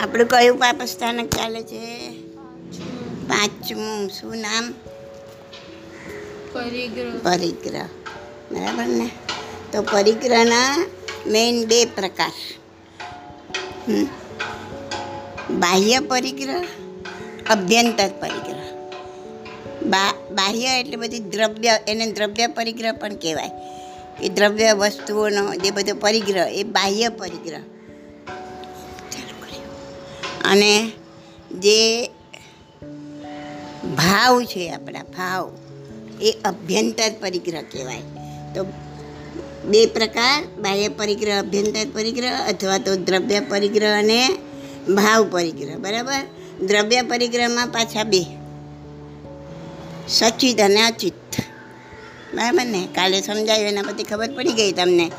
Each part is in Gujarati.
આપણું કયું પાપ સ્થાનક ચાલે છે? પાંચમું શું નામ? પરિગ્રહ. પરિગ્રહ. બરાબર ને? તો પરિગ્રહના મેઇન બે પ્રકાર. બાહ્ય પરિગ્રહ અભ્યંતર પરિગ્રહ. બાહ્ય એટલે બધી દ્રવ્ય એને દ્રવ્ય પરિગ્રહ પણ કહેવાય. એ દ્રવ્ય વસ્તુઓનો જે બધો પરિગ્રહ એ બાહ્ય પરિગ્રહ. અને જે ભાવ છે આપણા ભાવ, એ અભ્યંતર પરિગ્રહ કહેવાય. તો બે પ્રકાર, બાહ્ય પરિગ્રહ, અભ્યંતર પરિગ્રહ અથવા તો દ્રવ્ય પરિગ્રહ અને ભાવ પરિગ્રહ. બરાબર? દ્રવ્ય પરિગ્રહમાં પાછા બે. સચિત અને અચિત. બરાબર ને? કાલે સમજાયું, એના પછી ખબર પડી ગઈ તમને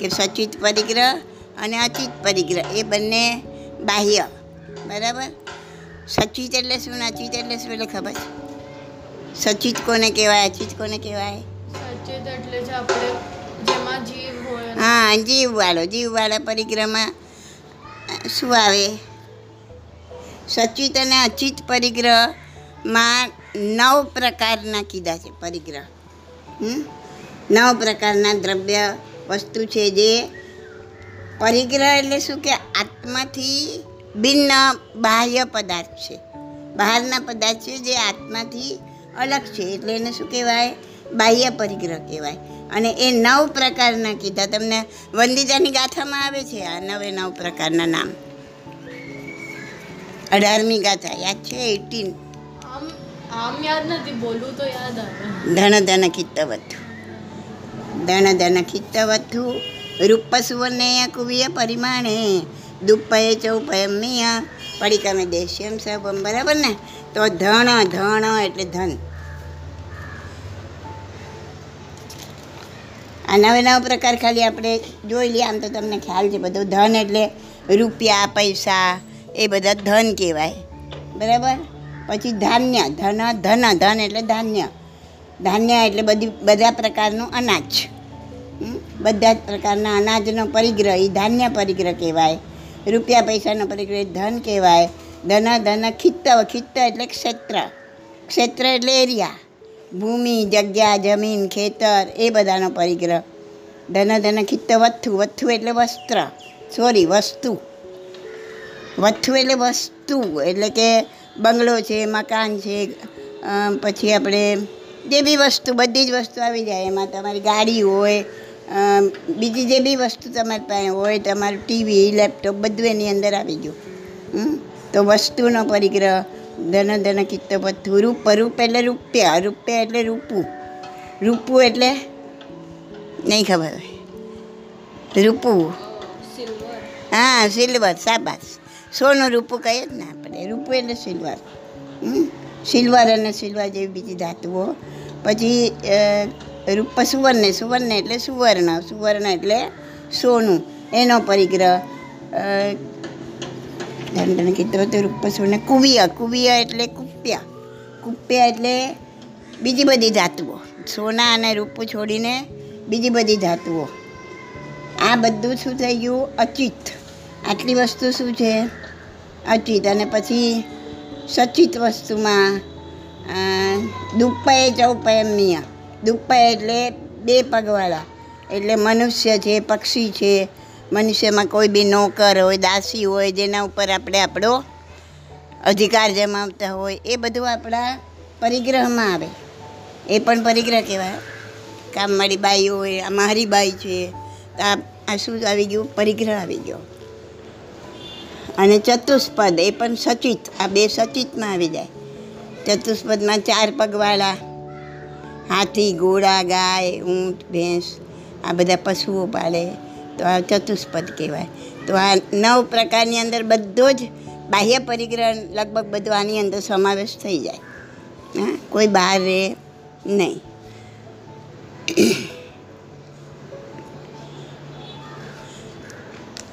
કે સચિત પરિગ્રહ અને અચિત પરિગ્રહ, એ બંને બાહ્ય. બરાબર? સચિત એટલે શું અચિત એટલે શું એટલે ખબર છે? સચિત કોને કહેવાય અચિત કોને કહેવાય? સચિત એટલે જે આપણે જેમાં જીવ હોય. હા જીવવાળો જીવવાળા પરિગ્રહમાં શું આવે? સચિત અને અચિત પરિગ્રહમાં નવ પ્રકારના કીધા છે પરિગ્રહ? નવ પ્રકારના દ્રવ્ય વસ્તુ છે જે પરિગ્રહ એટલે શું કે આત્માથી ભિન્ન બાહ્ય પદાર્થ છે. બહારના પદાર્થ છે જે આત્માથી અલગ છે એટલે એને શું કહેવાય? બાહ્ય પરિગ્રહ કહેવાય. અને એ નવ પ્રકારના કીધા. તમને વંદિતાની ગાથામાં આવે છે આ નવે નવ પ્રકારના નામ. અઢારમી ગાથા યાદ છે? એટીન. ધન ધન ખિત્તવથુ ધન ધન ખિત્તવથુ રૂપ સુવર્ણેય કુવિય પરિમાણે દુપય ચૌપયમીય પડિકમે દેશ્યમ સભમ બરાબર ને? તો ધણ ધણ એટલે ધન. આ નવે નવ પ્રકાર ખાલી આપણે જોઈ લઈએ, આમ તો તમને ખ્યાલ છે બધું. ધન એટલે રૂપિયા, પૈસા, એ બધા ધન કહેવાય. બરાબર? પછી ધાન્ય, ધન ધન ધન એટલે ધાન્ય. ધાન્ય એટલે બધી, બધા પ્રકારનું અનાજ. બધા જ પ્રકારના અનાજનો પરિગ્રહ એ ધાન્ય પરિગ્રહ કહેવાય. રૂપિયા પૈસાનો એ ધન કહેવાય. ધન ધન, ખિત્ત ખિત્ત એટલે ક્ષેત્ર. ક્ષેત્ર એટલે એરિયા. ભૂમિ, જગ્યા, જમીન, ખેતર, એ બધાનો પરિગ્રહ ધન ધન, ખિત્ત, વથ્થુ. વથ્થુ એટલે વસ્ત્ર. સોરી વસ્તુ. વથ્થુ એટલે વસ્તુ. એટલે કે બંગલો છે, મકાન છે પછી આપણે જે બી વસ્તુ, બધી જ વસ્તુ આવી જાય. એમાં તમારી ગાડી હોય બીજી જે બી વસ્તુ તમારી પાસે હોય તમારું ટીવી લેપટોપ બધું એની અંદર આવી ગયું? તો વસ્તુનો પરિગ્રહ ધન ધન કિત્ત વથ્થુ રૂપ રૂપ એટલે રૂપિયા રૂપિયા એટલે રૂપું. રૂપું એટલે નહીં ખબર હોય. રૂપું. હા સિલ્વર સાબાસ સોનું રૂપું કહીએ જ ને આપણે. રૂપું એટલે સિલ્વર? સિલ્વર અને સિલ્વર જેવી બીજી ધાતુઓ. પછી રૂપ સુવર્ણ સુવર્ણ એટલે સુવર્ણ સુવર્ણ એટલે સોનું. એનો પરિગ્રહ દંડન કીધો તો રૂપ સુવર્ણ કુવિય. કુવિય એટલે કુપ્યા. કુપ્યા એટલે બીજી બધી ધાતુઓ. સોના અને રૂપ છોડીને બીજી બધી ધાતુઓ. આ બધું શું થઈ ગયું? અચિત. આટલી વસ્તુ શું છે? અચિત. અને પછી સચિત વસ્તુમાં અ, દુપય ચૌપયમીય દુપય એટલે બે પગવાળા. એટલે મનુષ્ય છે, પક્ષી છે. મનુષ્યમાં કોઈ બી નોકર હોય, દાસી હોય, જેના ઉપર આપણે આપણો અધિકાર જમાવતા હોય, એ બધું આપણા પરિગ્રહમાં આવે. એ પણ પરિગ્રહ કહેવાય. કામવાળી બાઈ હોય, આ મારી બાઈ છે આ આ શું આવી ગયું? પરિગ્રહ આવી ગયો. અને ચતુષ્પદ, એ પણ સચિત, આ બે સચિતમાં આવી જાય. ચતુષ્પદમાં ચાર પગવાળા હાથી, ઘોડા, ગાય, ઊંટ, ભેંસ, આ બધા પશુઓ પાળે. તો આ ચતુષ્પદ કહેવાય. તો આ નવ પ્રકારની અંદર બધો જ બાહ્ય પરિગ્રહ લગભગ બધો આની અંદર સમાવેશ થઈ જાય. હા, કોઈ બહાર રહે નહીં.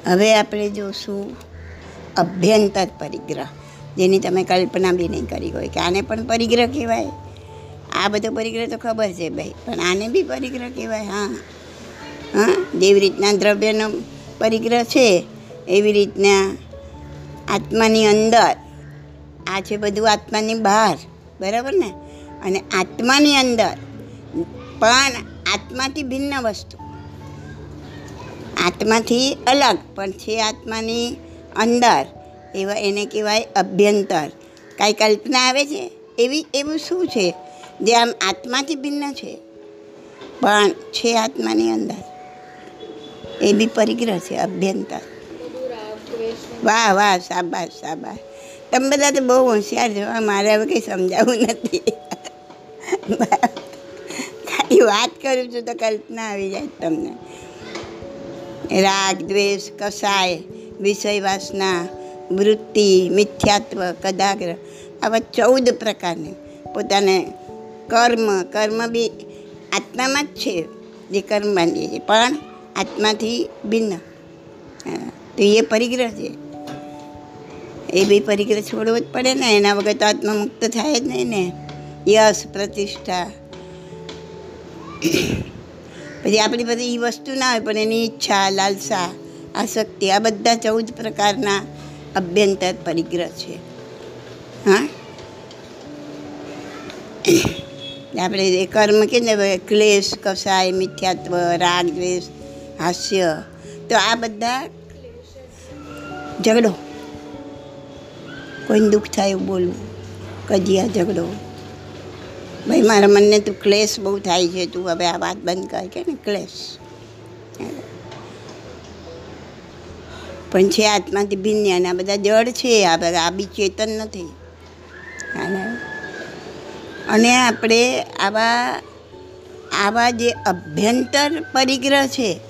હવે આપણે જોશું અભ્યંતર પરિગ્રહ, જેની તમે કલ્પના બી નહીં કરી હોય કે આને પણ પરિગ્રહ કહેવાય. આ બધો પરિગ્રહ તો ખબર છે ભાઈ, પણ આને બી પરિગ્રહ કહેવાય, હા. હા, જેવી રીતના દ્રવ્યનો પરિગ્રહ છે, એવી રીતના આત્માની અંદર, આ છે બધું આત્માની બહાર, બરાબર ને? અને આત્માની અંદર પણ આત્માથી ભિન્ન વસ્તુ. આત્માથી અલગ, પણ છે આત્માની અંદર, એવા એને કહેવાય અભ્યંતર. કાંઈ કલ્પના આવે છે? એવી, એવું શું છે? જે આમ આત્માથી ભિન્ન છે, પણ છે આત્માની અંદર. એ બી પરિગ્રહ છે અભ્યંતર વાહ વાહ, શાબાશ શાબાશ. તમે બધા તો બહુ હોશિયાર છો મારે હવે કંઈ સમજાવવું નથી. ખાલી વાત કરું છું તો કલ્પના આવી જાય તમને. રાગ, દ્વેષ, કસાય, વિષય વાસના, વૃત્તિ, મિથ્યાત્વ, કદાગ્ર, આવા ચૌદ પ્રકારની પોતાને કર્મ કર્મ બી આત્મામાં જ છે, જે કર્મ બાંધીએ છીએ. પણ આત્માથી ભિન્ન. તો એ પરિગ્રહ છે. એ બી પરિગ્રહ છોડવો જ પડે ને, એના વગર તો આત્મા મુક્ત થાય જ નહીં ને. યશ, પ્રતિષ્ઠા. પછી આપણી બધી એ વસ્તુ ના હોય, પણ એની ઈચ્છા, લાલસા, આસક્તિ, આ બધા ચૌદ પ્રકારના અભ્યંતર પરિગ્રહ છે. હા? આપણે એ કર્મ કે ને ક્લેશ, કસાય, મિથ્યાત્વ, રાગ, દ્વેષ, હાસ્ય, તો આ બધા ઝઘડો. કોઈને દુઃખ થાય એવું બોલવું, કજિયા ઝઘડો. ભાઈ, મારા મનને તું ક્લેશ બહુ થાય છે, તું હવે આ વાત બંધ કર, કે ને ક્લેશ. પણ છે, આત્માથી ભિન્ન આ બધા જડ છે, આ બધા, આ બી ચેતન નથી. અને અને આપણે આવા આવા જે અભ્યંતર પરિગ્રહ છે,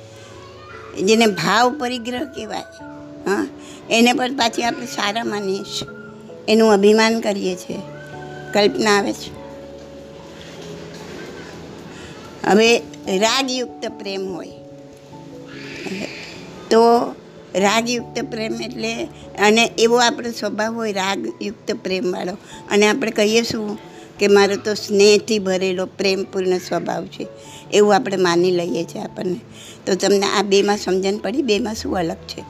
જેને ભાવ પરિગ્રહ કહેવાય, હા, એને પણ પાછી આપણે સારા માનીએ છીએ એનું અભિમાન કરીએ છીએ. કલ્પના આવે છે. હવે રાગયુક્ત પ્રેમ હોય. તો રાગયુક્ત પ્રેમ એટલે, અને એવો આપણો સ્વભાવ હોય, રાગયુક્ત પ્રેમવાળો. અને આપણે કહીએ શું? કે મારો તો સ્નેહથી ભરેલો, પ્રેમપૂર્ણ સ્વભાવ છે. એવું આપણે માની લઈએ છીએ આપણને. તો તમને આ બેમાં સમજણ પડી? બેમાં શું અલગ છે?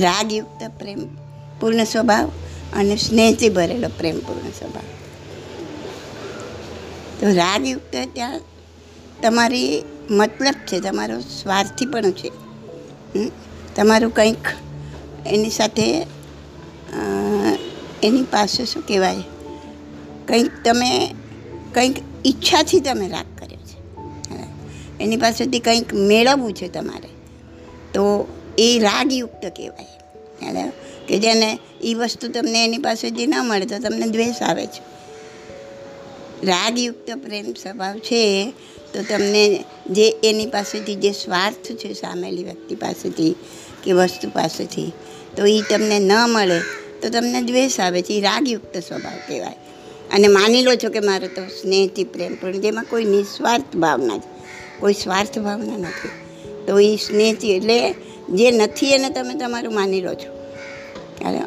રાગયુક્ત પ્રેમ પૂર્ણ સ્વભાવ અને સ્નેહથી ભરેલો પ્રેમપૂર્ણ સ્વભાવ. તો રાગયુક્ત ત્યાં તમારી મતલબ છે, તમારો સ્વાર્થી પણ છે? તમારું કંઈક એની સાથે એની પાસે શું કહેવાય? કંઈક તમે કંઈક ઈચ્છાથી તમે રાગ કર્યો છે. એની પાસેથી કંઈક મેળવવું છે તમારે. તો એ રાગયુક્ત કહેવાય. બરાબર? કે જેને એ વસ્તુ તમને એની પાસેથી ન મળે તો તમને દ્વેષ આવે છે. રાગયુક્ત પ્રેમ સ્વભાવ છે તો તમને જે એની પાસેથી જે સ્વાર્થ છે સામેલી વ્યક્તિ પાસેથી કે વસ્તુ પાસેથી, તો એ તમને ન મળે તો તમને દ્વેષ આવે છે. એ રાગયુક્ત સ્વભાવ કહેવાય. અને માની લો છો કે મારો તો સ્નેહથી પ્રેમ, પણ જેમાં કોઈ નિસ્વાર્થ ભાવના છે કોઈ સ્વાર્થ ભાવના નથી. તો એ સ્નેહથી એટલે જે નથી એને તમે તમારું માની લો છો.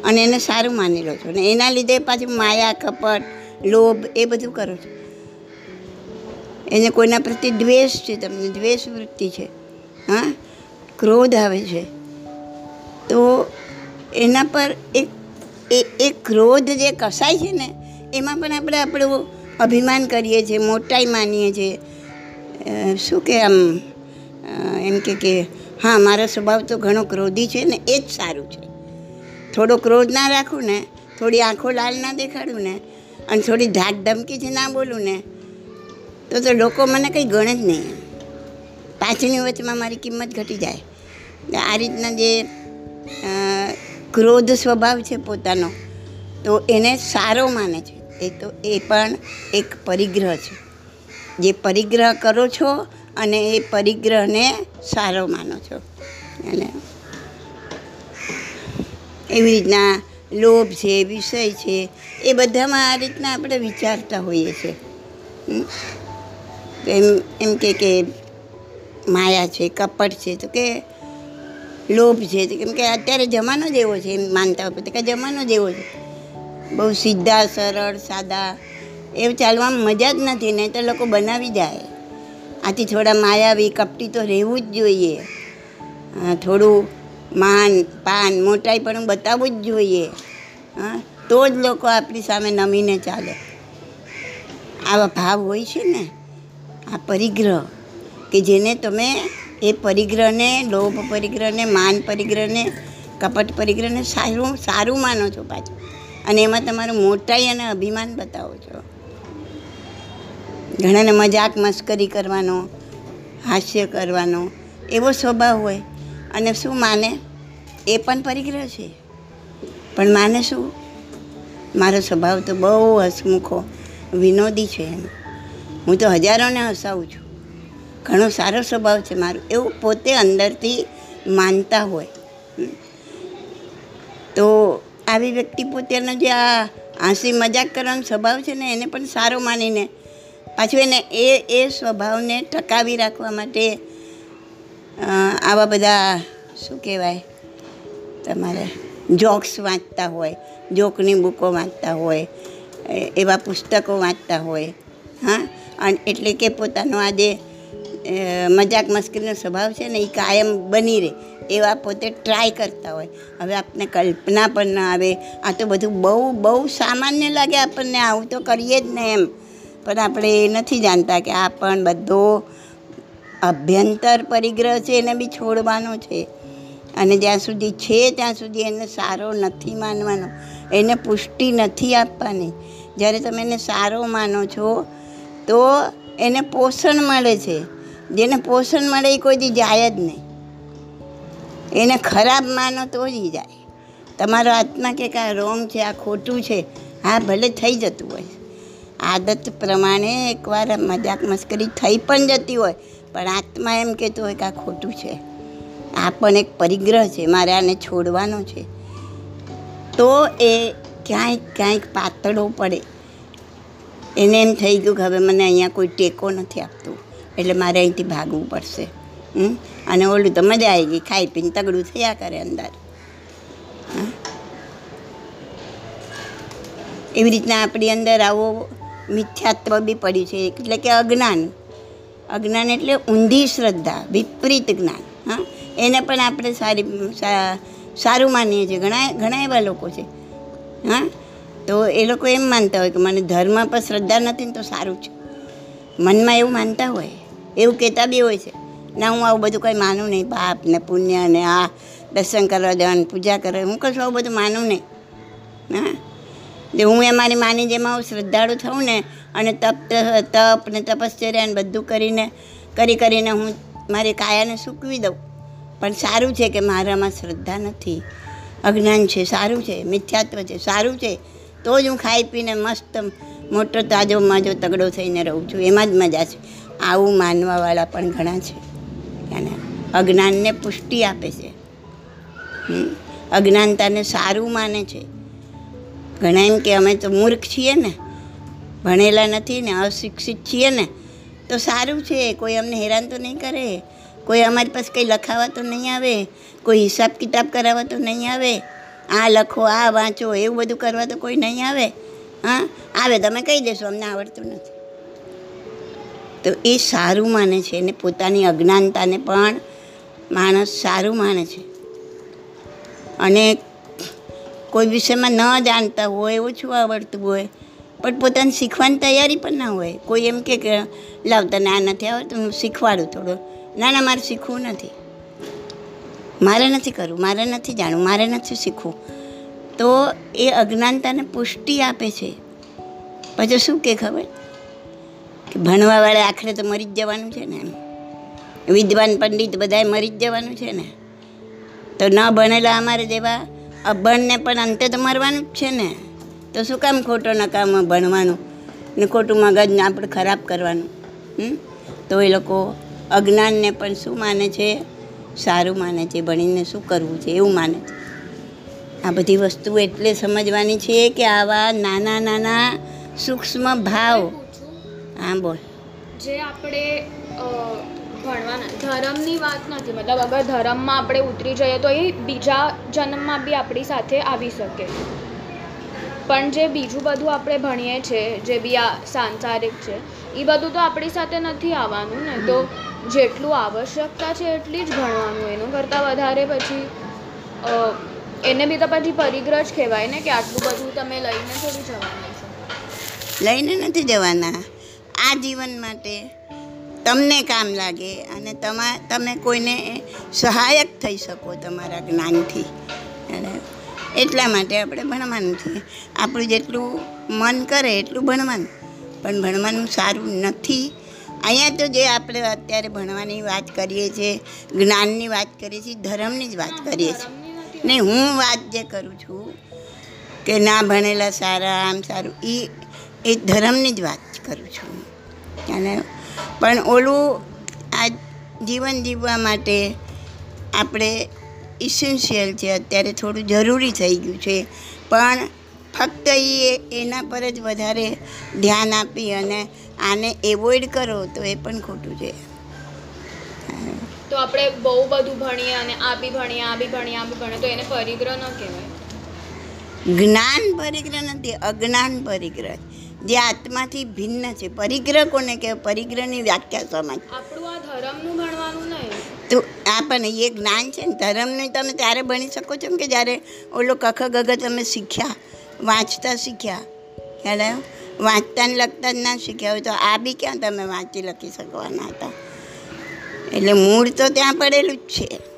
અને એને સારું માની લો છો. અને એના લીધે પાછું માયા, કપટ, લોભ એ બધું કરો છો. એને કોઈના પ્રત્યે દ્વેષ છે તમને, દ્વેષ વૃત્તિ છે. હા? ક્રોધ આવે છે. તો એના પર એક એ ક્રોધ જે કસાય છે ને એમાં પણ આપણે આપણું અભિમાન કરીએ છીએ, મોટાઈ માનીએ છીએ. શું કે આમ એમ કે કે, હા, મારો સ્વભાવ તો ઘણો ક્રોધી છે ને, એ જ સારું છે. થોડો ક્રોધ ના રાખું ને, થોડી આંખો લાલ ના દેખાડું ને, અને થોડી ધાક ધમકીથી ના બોલું ને, તો તો લોકો મને કંઈ ગણે જ નહીં. પાછળની વચમાં મારી કિંમત ઘટી જાય. આ રીતના જે ક્રોધ સ્વભાવ છે પોતાનો, તો એને સારો માને છે. એ તો એ પણ એક પરિગ્રહ છે. જે પરિગ્રહ કરો છો અને એ પરિગ્રહને સારો માનો છો. અને એવી રીતના લોભ છે, વિષય છે, એ બધામાં આ રીતના આપણે વિચારતા હોઈએ છીએ. એમ એમ કે કે માયા છે, કપટ છે, તો કે લોભ છે કેમ કે અત્યારે જમાનો જ એવો છે, એમ માનતા હોય કે જમાનો જ એવો છે. બહુ સીધા, સરળ, સાદા. એવું ચાલવામાં મજા જ નથી, નહીં તો લોકો બનાવી જાય. આથી થોડા માયાવી, કપટી તો રહેવું જ જોઈએ. થોડું માન, પાન, મોટાઈ પણ બતાવવું જ જોઈએ. હા, તો જ લોકો આપણી સામે નમીને ચાલે. આવા ભાવ હોય છે ને, આ પરિગ્રહ, કે જેને તમે એ પરિગ્રહને, લોભ પરિગ્રહને, માન પરિગ્રહને, કપટ પરિગ્રહને સારું સારું માનો છો પાછું. અને એમાં તમારું મોટાઈ અને અભિમાન બતાવો છો. ઘણાને મજાક મસ્કરી કરવાનો, હાસ્ય કરવાનો, એવો સ્વભાવ હોય. અને શું માને? એ પણ પરિગ્રહ છે. પણ માને શું? મારો સ્વભાવ તો બહુ હસમુખો, વિનોદી છે એમ. હું તો હજારોને હસાવું છું. ઘણો સારો સ્વભાવ છે મારો. એવું પોતે અંદરથી માનતા હોય. તો આવી વ્યક્તિ પોતાનો જે આ હાંસી મજાક કરવાનો સ્વભાવ છે ને, એને પણ સારો માનીને પાછું એને એ એ સ્વભાવને ટકાવી રાખવા માટે આવા બધા શું કહેવાય, તમારે જોક્સ વાંચતા હોય, જોકની બુકો વાંચતા હોય એવા પુસ્તકો વાંચતા હોય, હા? અને એટલે કે પોતાનો આ જે મજાક મસ્કરીનો સ્વભાવ છે ને, એ કાયમ બની રહે. એવા પોતે ટ્રાય કરતા હોય. હવે આપને કલ્પના પણ ના આવે. આ તો બધું બહુ બહુ સામાન્ય લાગે આપણને. આવું તો કરીએ જ ને એમ. પણ આપણે એ નથી જાણતા કે આ પણ બધો અભ્યંતર પરિગ્રહ છે એને બી છોડવાનો છે. અને જ્યાં સુધી છે, ત્યાં સુધી એને સારો નથી માનવાનો. એને પુષ્ટિ નથી આપવાની. જ્યારે તમે એને સારો માનો છો, તો એને પોષણ મળે છે. જેને પોષણ મળે એ કોઈ દી જાય જ નહીં. એને ખરાબ માનો તો જ જાય. તમારો આત્મા કે આ રોંગ છે, આ ખોટું છે હા ભલે થઈ જતું હોય. આદત પ્રમાણે એકવાર મજાક મસ્કરી થઈ પણ જતી હોય, પણ આત્મા એમ કહેતો હોય કે આ ખોટું છે. આ પણ એક પરિગ્રહ છે, મારે આને છોડવાનો છે. તો એ ક્યાંક ક્યાંક પાતળો પડે. એને એમ થઈ ગયું કે હવે મને અહીંયા કોઈ ટેકો નથી આપતું, એટલે મારે અહીંથી ભાગવું પડશે? અને ઓલું તો મજા આવી ગઈ, ખાઈ પીને તગડું થયા કરે અંદર? એવી રીતના આપણી અંદર આવો મિથ્યાત્વ બી પડ્યું છે, એટલે કે અજ્ઞાન. અજ્ઞાન એટલે ઊંધી શ્રદ્ધા, વિપરીત જ્ઞાન. હા. એને પણ આપણે સારી સારું માનીએ છીએ. ઘણા ઘણા એવા લોકો છે. હા. તો એ લોકો એમ માનતા હોય કે મને ધર્મ પર શ્રદ્ધા નથી ને તો સારું છે. મનમાં એવું માનતા હોય. એવું કહેતા બી હોય છે. ના હું આવું બધું કંઈ માનું નહીં. પાપ ને પુણ્ય ને આ દર્શન કરવા જવાનું પૂજા કરવા. હું કશું આવું બધું માનું નહીં. હા. જે હું એ મારી માની જેમાં હું શ્રદ્ધાળુ થઉં ને અને તપ તપ ને તપશ્ચર્યા ને બધું કરીને, કરી કરીને હું મારી કાયાને સૂકવી દઉં. પણ સારું છે કે મારામાં શ્રદ્ધા નથી. અજ્ઞાન છે, સારું છે, મિથ્યાત્વ છે, સારું છે. તો જ હું ખાઈ પીને મસ્ત મોટો તાજો માજો તગડો થઈને રહું છું. એમાં જ મજા છે. આવું માનવાવાળા પણ ઘણા છે. એને. અજ્ઞાનને પુષ્ટિ આપે છે. અજ્ઞાનતાને સારું માને છે. ઘણા એમ કે અમે તો મૂર્ખ છીએ ને. ભણેલા નથી ને, અશિક્ષિત છીએ ને. તો સારું છે. કોઈ અમને હેરાન તો નહીં કરે. કોઈ અમારી પાસે કંઈ લખાવા તો નહીં આવે. કોઈ હિસાબ કિતાબ કરાવવા તો નહીં આવે. આ લખો, આ વાંચો, એવું બધું કરવા તો કોઈ નહીં આવે. હા? આવે, તમે કહી દેશો, અમને આવડતું નથી. તો એ સારું માને છે અને પોતાની અજ્ઞાનતાને પણ માણસ સારું માને છે. અને કોઈ વિષયમાં ન જાણતા હોય, ઓછું આવડતું હોય, પણ પોતાની શીખવાની તૈયારી પણ ના હોય. કોઈ એમ કે, લાવ તને આ નથી આવડતું, હું શીખવાડું થોડું. ના ના, મારે શીખવું નથી. મારે નથી કરવું, મારે નથી જાણવું, મારે નથી શીખવું. તો એ અજ્ઞાનતાને પુષ્ટિ આપે છે. પછી શું કે ખબર? કે ભણવાવાળા આખરે તો મરી જ જવાનું છે ને એમ. વિદ્વાન પંડિત બધાએ મરી જ જવાનું છે ને. તો ન ભણેલા અમારે જેવા અભણને પણ અંતે તો મરવાનું જ છે ને. તો શું કામ ખોટો નકામ ભણવાનું? ને ખોટું મગજને આપણે ખરાબ કરવાનું? તો એ લોકો અજ્ઞાનને પણ શું માને છે? સારું માને છે ભણીને શું કરવું છે? એવું માને છે. આ બધી વસ્તુ એટલે સમજવાની છે કે આવા નાના નાના સૂક્ષ્મ ભાવ હા બોલ. જે આપણે ભણવાના ધર્મની વાત નથી મતલબ અગર ધર્મમાં આપણે ઉતરી જઈએ તો એ બીજા જન્મમાં બી આપણી સાથે આવી શકે. પણ જે બીજું બધું આપણે ભણીએ છીએ જે બી આ સાંસારિક છે એ બધું તો આપણી સાથે નથી આવવાનું ને તો જેટલું આવશ્યકતા છે એટલી જ ભણવાનું એનું કરતાં વધારે પછી એને બી તો પછી પરિગ્રહ જ કહેવાય ને કે આટલું બધું તમે લઈને થોડી જવાના છો. લઈને નથી જવાના. આ જીવન માટે તમને કામ લાગે અને તમા, તમે કોઈને સહાયક થઈ શકો તમારા જ્ઞાનથી. અને એટલા માટે આપણે ભણવાનું છે. આપણું જેટલું મન કરે એટલું ભણવાનું. પણ ભણવાનું સારું નથી. અહીંયા તો જે આપણે અત્યારે ભણવાની વાત કરીએ છીએ જ્ઞાનની વાત કરીએ છીએ, ધર્મની જ વાત કરીએ છીએ. ને હું વાત જે કરું છું કે ના ભણેલા સારા, આમ સારું એ એ ધર્મની જ વાત કરું છું. અને પણ ઓલું આ જીવન જીવવા માટે આપણે ઇસેન્શિયલ છે અત્યારે થોડું જરૂરી થઈ ગયું છે. પણ ફક્ત એ એના પર જ વધારે ધ્યાન આપી અને આને એવોઇડ કરો તો એ પણ ખોટું છે. તો આપણે બહુ બધું ભણીએ અને આ બી ભણીએ આ બી ભણીએ આ બી ભણીએ તો એને પરિગ્રહ ન કહેવાય? જ્ઞાન પરિગ્રહ નથી અજ્ઞાન પરિગ્રહ. જે આત્માથી ભિન્ન છે. પરિગ્રહ કોને કે પરિગ્રહની વ્યાખ્યા સમજ. તો આ પણ એ જ્ઞાન છે ને ધર્મને તમે ત્યારે ભણી શકો છો કે જ્યારે ઓલો કખ ગગ તમે શીખ્યા વાંચતા શીખ્યા. ખ્યાલ આવ્યો વાંચતા ને લખતા જ ના શીખ્યા હોય તો આ બી ક્યાં તમે વાંચી લખી શકવાના હતા? એટલે મૂળ તો ત્યાં પડેલું જ છે.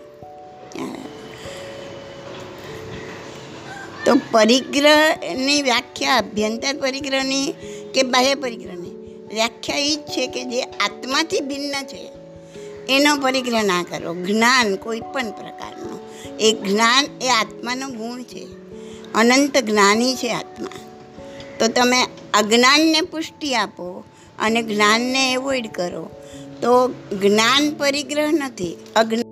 તો પરિગ્રહની વ્યાખ્યા, અભ્યંતર પરિગ્રહની કે બાહ્ય પરિગ્રહની? વ્યાખ્યા એ જ છે કે જે આત્માથી ભિન્ન છે, એનો પરિગ્રહ ના કરો. જ્ઞાન કોઈ પણ પ્રકારનું. એ જ્ઞાન એ આત્માનો ગુણ છે. અનંત જ્ઞાની છે આત્મા. તો તમે અજ્ઞાનને પુષ્ટિ આપો અને જ્ઞાનને એવોઇડ કરો, તો જ્ઞાન પરિગ્રહ નથી, અજ્ઞાન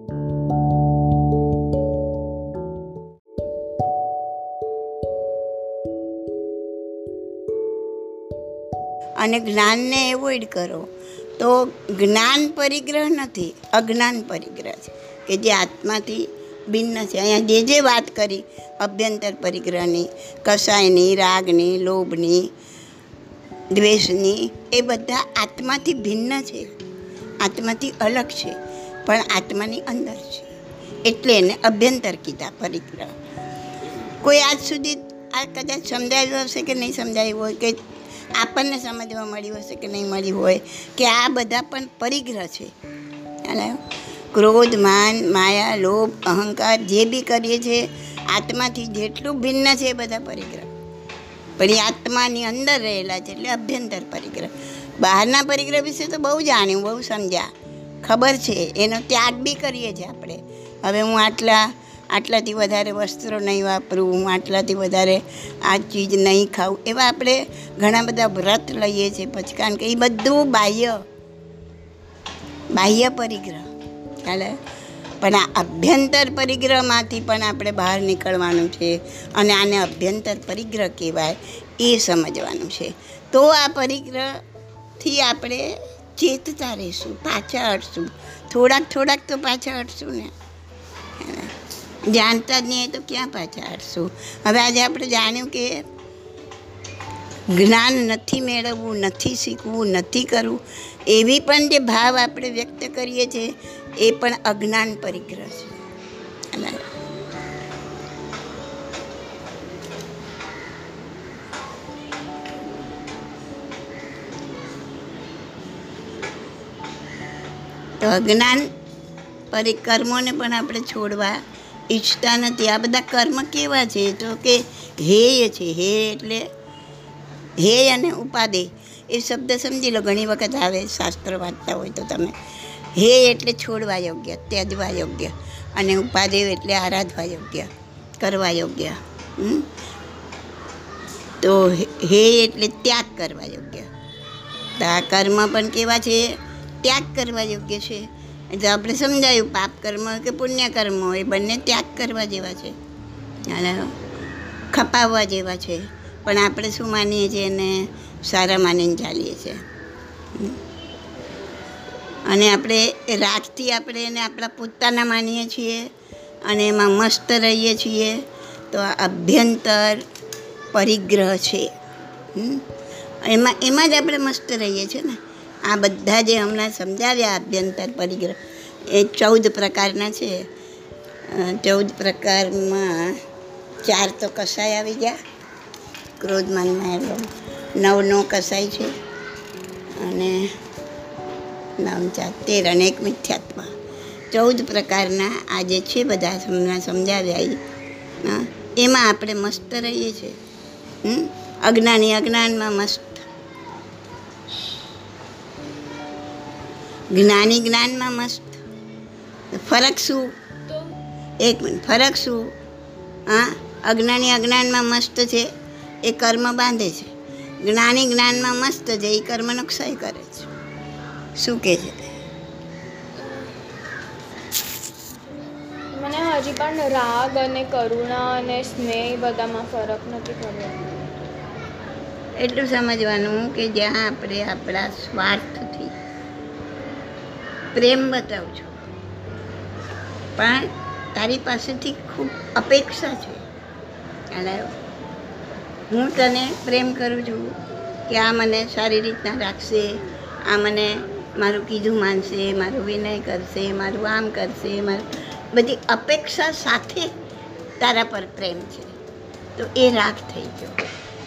અને જ્ઞાનને એવોઇડ કરો. તો જ્ઞાન પરિગ્રહ નથી, અજ્ઞાન પરિગ્રહ છે. કે જે આત્માથી ભિન્ન છે. અહીંયા જે જે વાત કરી, અભ્યંતર પરિગ્રહની કસાયની રાગની, લોભની, દ્વેષની, એ બધા આત્માથી ભિન્ન છે. આત્માથી અલગ છે, પણ આત્માની અંદર છે. એટલે એને અભ્યંતર કીધા પરિગ્રહ. કોઈ આજ સુધી આ કદાચ સમજાવ્યું હશે કે નહીં સમજાવ્યું હોય, કે આપણને સમજવા મળ્યું હશે કે નહીં મળ્યું હોય, કે આ બધા પણ પરિગ્રહ છે. અને ક્રોધ, માન, માયા, લોભ, અહંકાર જે બી કરીએ છીએ આત્માથી જેટલું ભિન્ન છે એ બધા પરિગ્રહ. પણ એ આત્માની અંદર રહેલા છે એટલે અભ્યંતર પરિગ્રહ. બહારના પરિગ્રહ વિશે તો બહુ જાણ્યું, બહુ સમજ્યા. ખબર છે, એનો ત્યાગ બી કરીએ છીએ આપણે. હવે હું આટલા આટલાથી વધારે વસ્ત્રો નહીં વાપરું, હું આટલાથી વધારે આ ચીજ નહીં ખાવું એવા આપણે ઘણા બધા વ્રત લઈએ છીએ પછી કારણ કે એ બધું બાહ્ય. બાહ્ય પરિગ્રહ. ચાલે? પણ આ અભ્યંતર પરિગ્રહમાંથી પણ આપણે બહાર નીકળવાનું છે અને આને અભ્યંતર પરિગ્રહ કહેવાય એ સમજવાનું છે. તો આ પરિગ્રહથી આપણે ચેતતા રહીશું, પાછા હટશું. થોડાક થોડાક તો પાછા હટશું ને. જાણતા જ નહીં, તો ક્યાં પાછા હટશું હવે આજે આપણે જાણ્યું કે જ્ઞાન નથી મેળવવું, નથી શીખવું, નથી કરવું, એવી પણ જે ભાવ આપણે વ્યક્ત કરીએ છીએ, એ પણ અજ્ઞાન પરિગ્રહ છે. તો અજ્ઞાન પરિકર્મોને પણ આપણે છોડવા ઈચ્છતા નથી. આ બધા કર્મ કેવા છે? તો કે હેય છે. હે એટલે હે અને ઉપાદેય એ શબ્દ સમજી લો. ઘણી વખત આવે શાસ્ત્ર વાંચતા હોય તો તમે. હે એટલે છોડવા યોગ્ય, ત્યજવા યોગ્ય અને ઉપાદેવ એટલે આરાધવા યોગ્ય, કરવા યોગ્ય. તો હે એટલે ત્યાગ કરવા યોગ્ય. તો આ કર્મ પણ કેવા છે? ત્યાગ કરવા યોગ્ય છે. એટલે આપણે સમજાયું પાપ કર્મ કે પુણ્ય કર્મ એ બંને ત્યાગ કરવા જેવા છે. અને ખપાવવા જેવા છે. પણ આપણે શું માનીએ છીએ એને? સારા માનીને ચાલીએ છીએ. અને આપણે રાગથી આપણે એને આપણા પોતાના માનીએ છીએ અને એમાં મસ્ત રહીએ છીએ. તો આ અભ્યંતર પરિગ્રહ છે. એમાં એમાં જ આપણે મસ્ત રહીએ છીએ ને? આ બધા જે હમણાં સમજાવ્યા અભ્યંતર પરિગ્રહ, એ ચૌદ પ્રકારના છે. ચૌદ પ્રકારમાં ચાર તો કસાય આવી ગયા. ક્રોધ માનમાં એવો નવનો કસાય છે. અને નામ ચાર, તેર અને એક મિથ્યાત્મા ચૌદ પ્રકારના આ જે છે બધા હમણાં સમજાવ્યા એમાં આપણે મસ્ત રહીએ છીએ? અજ્ઞાની અજ્ઞાનમાં મસ્ત જ્ઞાની જ્ઞાનમાં મસ્ત. ફરક શું? એક મિનિટ ફરક શું? હા અજ્ઞાની અજ્ઞાનમાં મસ્ત છે એ કર્મ બાંધે છે. જ્ઞાની જ્ઞાનમાં મસ્ત છે એ કર્મનો ક્ષય કરે છે. શું કે છે? મને હજી પણ રાગ અને કરુણા અને સ્નેહ બધામાં ફરક નથી ખબર એટલું સમજવાનું કે જ્યાં આપણે આપણા સ્વાર્થથી પ્રેમ બતાવું છું. પણ તારી પાસેથી ખૂબ અપેક્ષા છે. અને હું તને પ્રેમ કરું છું કે આ મને સારી રીતના રાખશે, આ મને મારું કીધું માનશે, મારું વિનય કરશે, મારું આમ કરશે, મારું બધી અપેક્ષા સાથે તારા પર પ્રેમ છે. તો એ રાગ થઈ ગયો.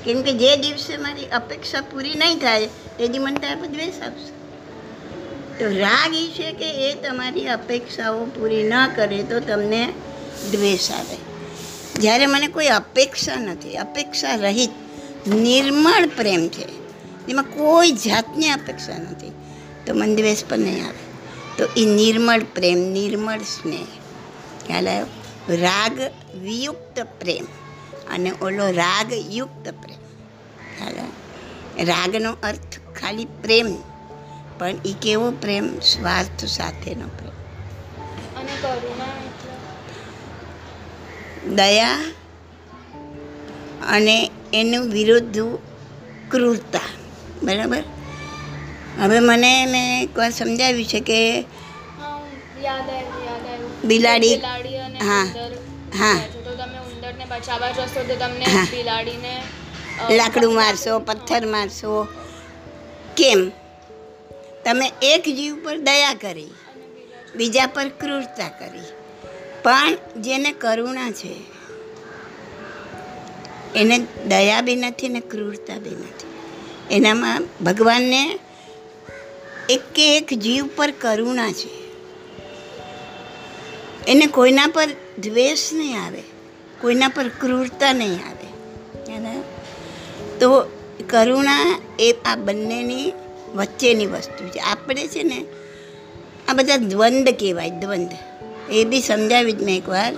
કેમ કે જે દિવસે મારી અપેક્ષા પૂરી નહીં થાય તે દી મને તારા પર દ્વેષ આપશે તો રાગ એ છે કે એ તમારી અપેક્ષાઓ પૂરી ન કરે તો તમને દ્વેષ આવે. જ્યારે મને કોઈ અપેક્ષા નથી, અપેક્ષા રહિત, નિર્મળ પ્રેમ છે, એમાં કોઈ જાતની અપેક્ષા નથી, તો મને દ્વેષ પણ નહીં આવે. તો એ નિર્મળ પ્રેમ, નિર્મળ સ્નેહ. ખ્યાલ આવ્યો? રાગ વિયુક્ત પ્રેમ અને ઓલો રાગ યુક્ત પ્રેમ. ખ્યાલ રાગનો અર્થ ખાલી પ્રેમ પણ એ કેવો પ્રેમ સ્વાર્થ સાથેનો પ્રેમ. દયા અને એનું વિરુદ્ધ ક્રૂરતા. બરાબર? હવે મને મેં એકવાર સમજાવ્યું છે કે બિલાડી- હા, હા. લાકડું મારશો. પથ્થર મારશો. કેમ? તમે એક જીવ પર દયા કરી, બીજા પર ક્રૂરતા કરી. પણ જેને કરુણા છે, એને દયા બી નથી ને ક્રૂરતા બી નથી. એનામાં ભગવાનને એક એક જીવ પર કરુણા છે. એને કોઈના પર દ્વેષ નહીં આવે, કોઈના પર ક્રૂરતા નહીં આવે. તો કરુણા એ આ બંનેની વચ્ચેની વસ્તુ છે. આપણે છે ને આ બધા દ્વંદ કહેવાય, દ્વંદ. એ બી સમજાવી જ મેં એકવાર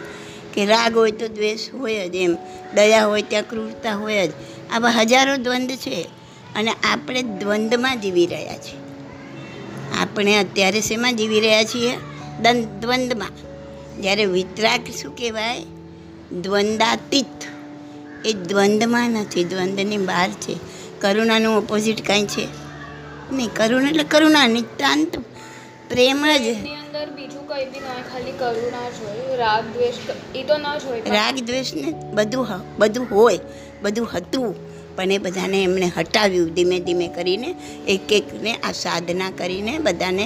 કે રાગ હોય તો દ્વેષ હોય જ એમ, દયા હોય ત્યાં ક્રૂરતા હોય જ. આવા હજારો દ્વંદ છે અને આપણે દ્વંદમાં જીવી રહ્યા છીએ. આપણે અત્યારે શેમાં જીવી રહ્યા છીએ? દ્વંદમાં. જ્યારે વિતરાગ શું કહેવાય? દ્વંદાતીત. એ દ્વંદમાં નથી, દ્વંદની બહાર છે. કરુણાનું ઓપોઝિટ કાંઈ છે? નહીં કરુણ એટલે કરુણા નિતાંત પ્રેમ જ અંદર બીજું કંઈ બી ન ખાલી કરુણા જ હોય રાગ દ્વેષ એ તો ન જ હોય રાગ દ્વેષને બધું હ- બધું હોય બધું હતું પણ એ બધાને એમણે હટાવ્યું ધીમે ધીમે કરીને એક એકને આ સાધના કરીને બધાને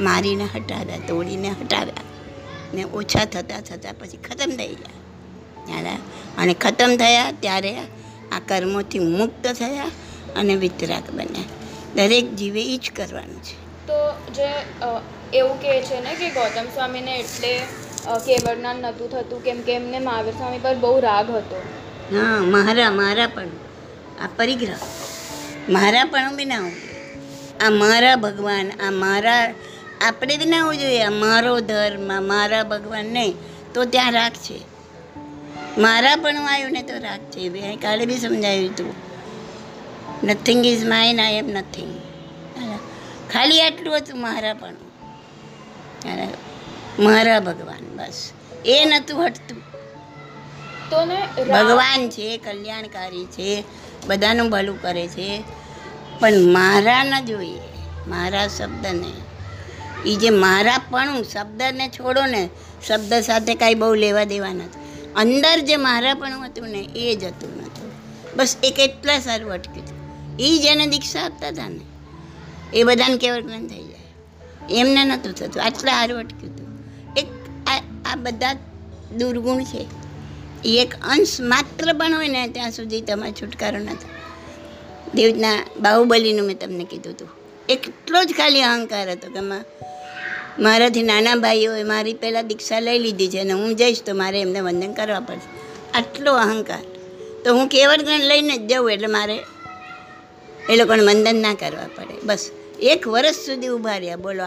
મારીને હટાવ્યા તોડીને હટાવ્યા ને ઓછા થતાં થતાં પછી ખતમ થઈ ગયા. ત્યારે અને ખતમ થયા ત્યારે આ કર્મોથી મુક્ત થયા અને વિતરાગ બન્યા. દરેક જીવે એ જ કરવાનું છે. તો જે એવું કહે છે ને કે ગૌતમ સ્વામીને એટલે અ, નહોતું થતું કેમ કે એમને મહાવીર સ્વામી પર બહુ રાગ હતો. હા મારા મારા પણ આ પરિગ્રહ. મારા પણ બી ના હોવું આ મારા ભગવાન આ મારા આપણે બી ના હોવું જોઈએ આ મારો ધર્મ મારા ભગવાન નહીં તો ત્યાં રાગ છે. મારા પણ આવ્યું ને તો રાગ છે કાલે બી સમજાવ્યું હતું. Nothing is mine I am nothing ખાલી આટલું હતું મારા પણ. મારા ભગવાન બસ. એ નહોતું હટતું. તો ને ભગવાન છે કલ્યાણકારી છે બધાનું ભલું કરે છે. પણ મારા ન જોઈએ મારા શબ્દને. એ જે મારા પણ શબ્દને છોડો ને શબ્દ સાથે કાંઈ બહુ લેવા દેવા નથી. અંદર જે મારા પણ હતું ને એ જ હતું નહોતું બસ એક એટલા સારું અટક્યું એ જેને દીક્ષા આપતા હતા ને. એ બધાને કેવળ જ્ઞાન થઈ જાય. એમને નહોતું થતું. આટલા સારું અટક્યું હતું એક આ બધા દુર્ગુણ છે. એ એક અંશ માત્ર પણ હોય ને ત્યાં સુધી તમારે છુટકારો નથી દેવના બાહુબલીનું મેં તમને કીધું હતું એટલો જ ખાલી અહંકાર હતો કે મારાથી નાના ભાઈઓએ મારી પહેલાં દીક્ષા લઈ લીધી છે અને હું જઈશ તો મારે એમને વંદન કરવા પડશે. આટલો અહંકાર. તો હું કેવળ ગણ લઈને જ જાઉં એટલે મારે એ લોકોને વંદન ના કરવા પડે. બસ, એક વર્ષ સુધી ઊભા રહ્યા. બોલો,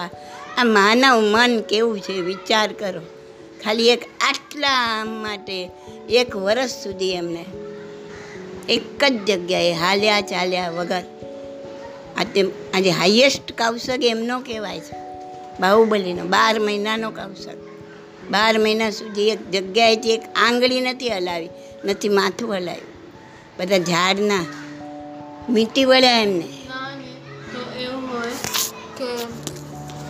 આ માનવ મન કેવું છે? વિચાર કરો. ખાલી એક આટલા માટે એક વર્ષ સુધી એમને એક જ જગ્યાએ હાલ્યા ચાલ્યા વગર આ તે આજે હાઈએસ્ટ કૌશક એમનો કહેવાય છે. બાહુબલીનો, બાર મહિનાનો કાવસગ બાર મહિના સુધી એક જગ્યાએથી એક આંગળી નથી હલાવી, નથી માથું હલાવ્યું. બધા ઝાડના મીટી વળ્યા એમને. તો એવું હોય કે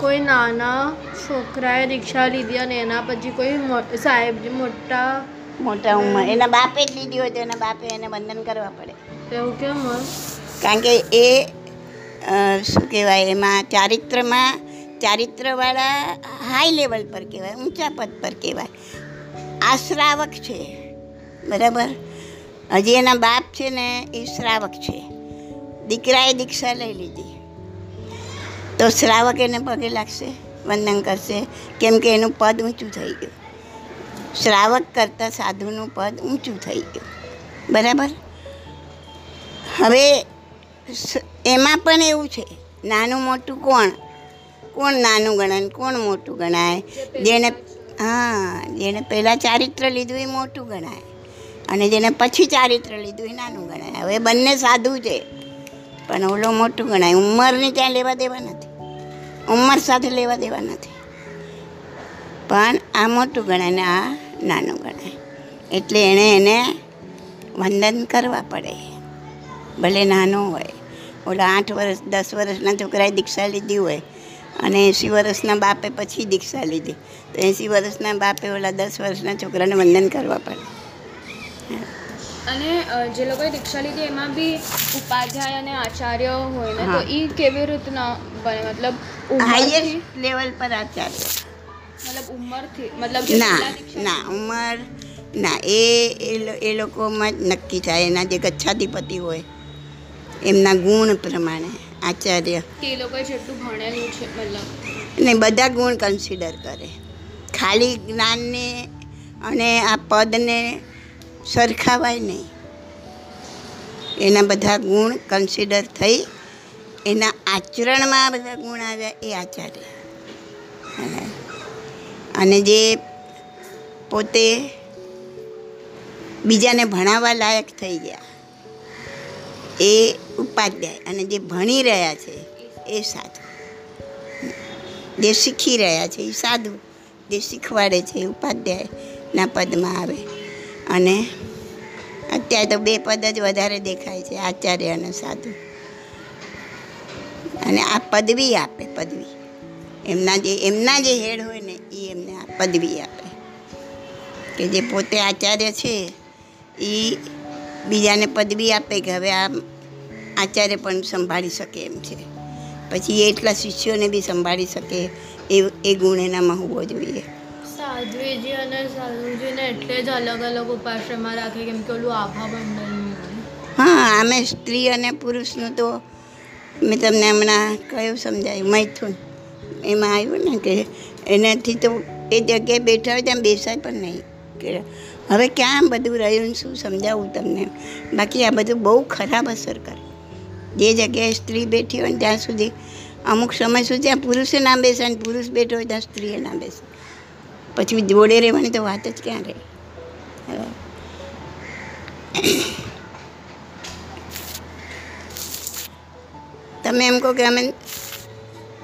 કોઈ નાના છોકરાએ રિક્ષા લીધી અને એના પછી કોઈ સાહેબ મોટા મોટા ઉંમર એના બાપે જ લીધી હોય તો એના બાપે એને વંદન કરવા પડે. એવું કેમ હોય? કારણ કે એ શું કહેવાય એમાં ચારિત્રમાં ચારિત્રવાળા હાઈ લેવલ પર કહેવાય ઊંચા પદ પર કહેવાય. આ શ્રાવક છે બરાબર? હજી એના બાપ છે ને એ શ્રાવક છે. દીકરાએ દીક્ષા લઈ લીધી. તો શ્રાવક એને પગે લાગશે, વંદન કરશે, કેમ કે એનું પદ ઊંચું થઈ ગયું. શ્રાવક કરતાં સાધુનું પદ ઊંચું થઈ ગયું. બરાબર? હવે એમાં પણ એવું છે, નાનું મોટું કોણ? કોણ નાનું ગણાય કોણ મોટું ગણાય? જેણે હા જેણે પહેલાં ચારિત્ર લીધું એ મોટું ગણાય. અને જેને પછી ચારિત્ર લીધું એ નાનું ગણાય. હવે બંને સાધુ છે. પણ ઓલો મોટું ગણાય. ઉંમરની ત્યાં લેવા દેવા નથી. ઉંમર સાથે લેવા દેવા નથી. પણ આ મોટું ગણાય ને આ નાનું ગણાય. એટલે એણે એને વંદન કરવા પડે. ભલે નાનો હોય. ઓલા આઠ વર્ષ, દસ વર્ષના છોકરાએ દીક્ષા લીધી હોય અને એંસી વર્ષના બાપે પછી દીક્ષા લીધી. તો એંસી વર્ષના બાપે ઓલા દસ વર્ષના છોકરાને વંદન કરવા પડે. અને જે લોકોએ દીક્ષા લીધી એમાં બી ઉપાધ્યાય અને આચાર્ય હોય ને તો એ કેવી રીતના બને? મતલબ હાઈએસ્ટ લેવલ પર આચાર્ય. મતલબ ઉંમરથી મતલબ ના ના ઉંમર ના એ એ લોકોમાં જ નક્કી થાય. એના જે ગચ્છાધિપતિ હોય એમના ગુણ પ્રમાણે આચાર્ય. કે એ લોકોએ જેટલું ભણેલું છે મતલબ. ને બધા ગુણ કન્સિડર કરે. ખાલી જ્ઞાનને અને આ પદને સરખાવાય નહીં. એના બધા ગુણ કન્સિડર થઈ એના આચરણમાં બધા ગુણ આવ્યા એ આચાર્ય. અને જે પોતે બીજાને ભણાવવા લાયક થઈ ગયા, એ ઉપાધ્યાય અને જે ભણી રહ્યા છે, એ સાધુ. જે શીખી રહ્યા છે, એ સાધુ. જે શીખવાડે છે, એ ઉપાધ્યાયના પદમાં આવે. અને અત્યારે તો બે પદ જ વધારે દેખાય છે, આચાર્ય અને સાધુ. અને આ પદવી આપે, પદવી. એમના જે એમના જે હેડ હોય ને, એ એમને આ પદવી આપે. કે જે પોતે આચાર્ય છે, એ બીજાને પદવી આપે કે હવે આ આચાર્ય પણ સંભાળી શકે એમ છે. પછી એટલા શિષ્યોને બી સંભાળી શકે, એ એ ગુણ એનામાં હોવો જોઈએ. સાધ્વીજી અને સાધુજીને એટલે જ અલગ અલગ ઉપાશ્રમમાં રાખે, કેમ કે ઓલું આભા બંધન હા, આમે સ્ત્રી અને પુરુષનું તો મેં તમને હમણાં કયું સમજાયું, મૈથુન. એમાં આવ્યું ને કે એનાથી તો એ જગ્યાએ બેઠા હોય ત્યાં બેસાય પણ નહીં. કે હવે ક્યાં બધું રહ્યું શું સમજાવું તમને? બાકી આ બધું બહુ ખરાબ અસર કરે. જે જગ્યાએ સ્ત્રી બેઠી હોય ને ત્યાં સુધી અમુક સમય સુધી ત્યાં પુરુષે ના બેસે અને પુરુષ બેઠો હોય ત્યાં સ્ત્રીએ ના બેસે પછી જોડે રહેવાની તો વાત જ ક્યાં રહે? તમે એમ કહો કે અમે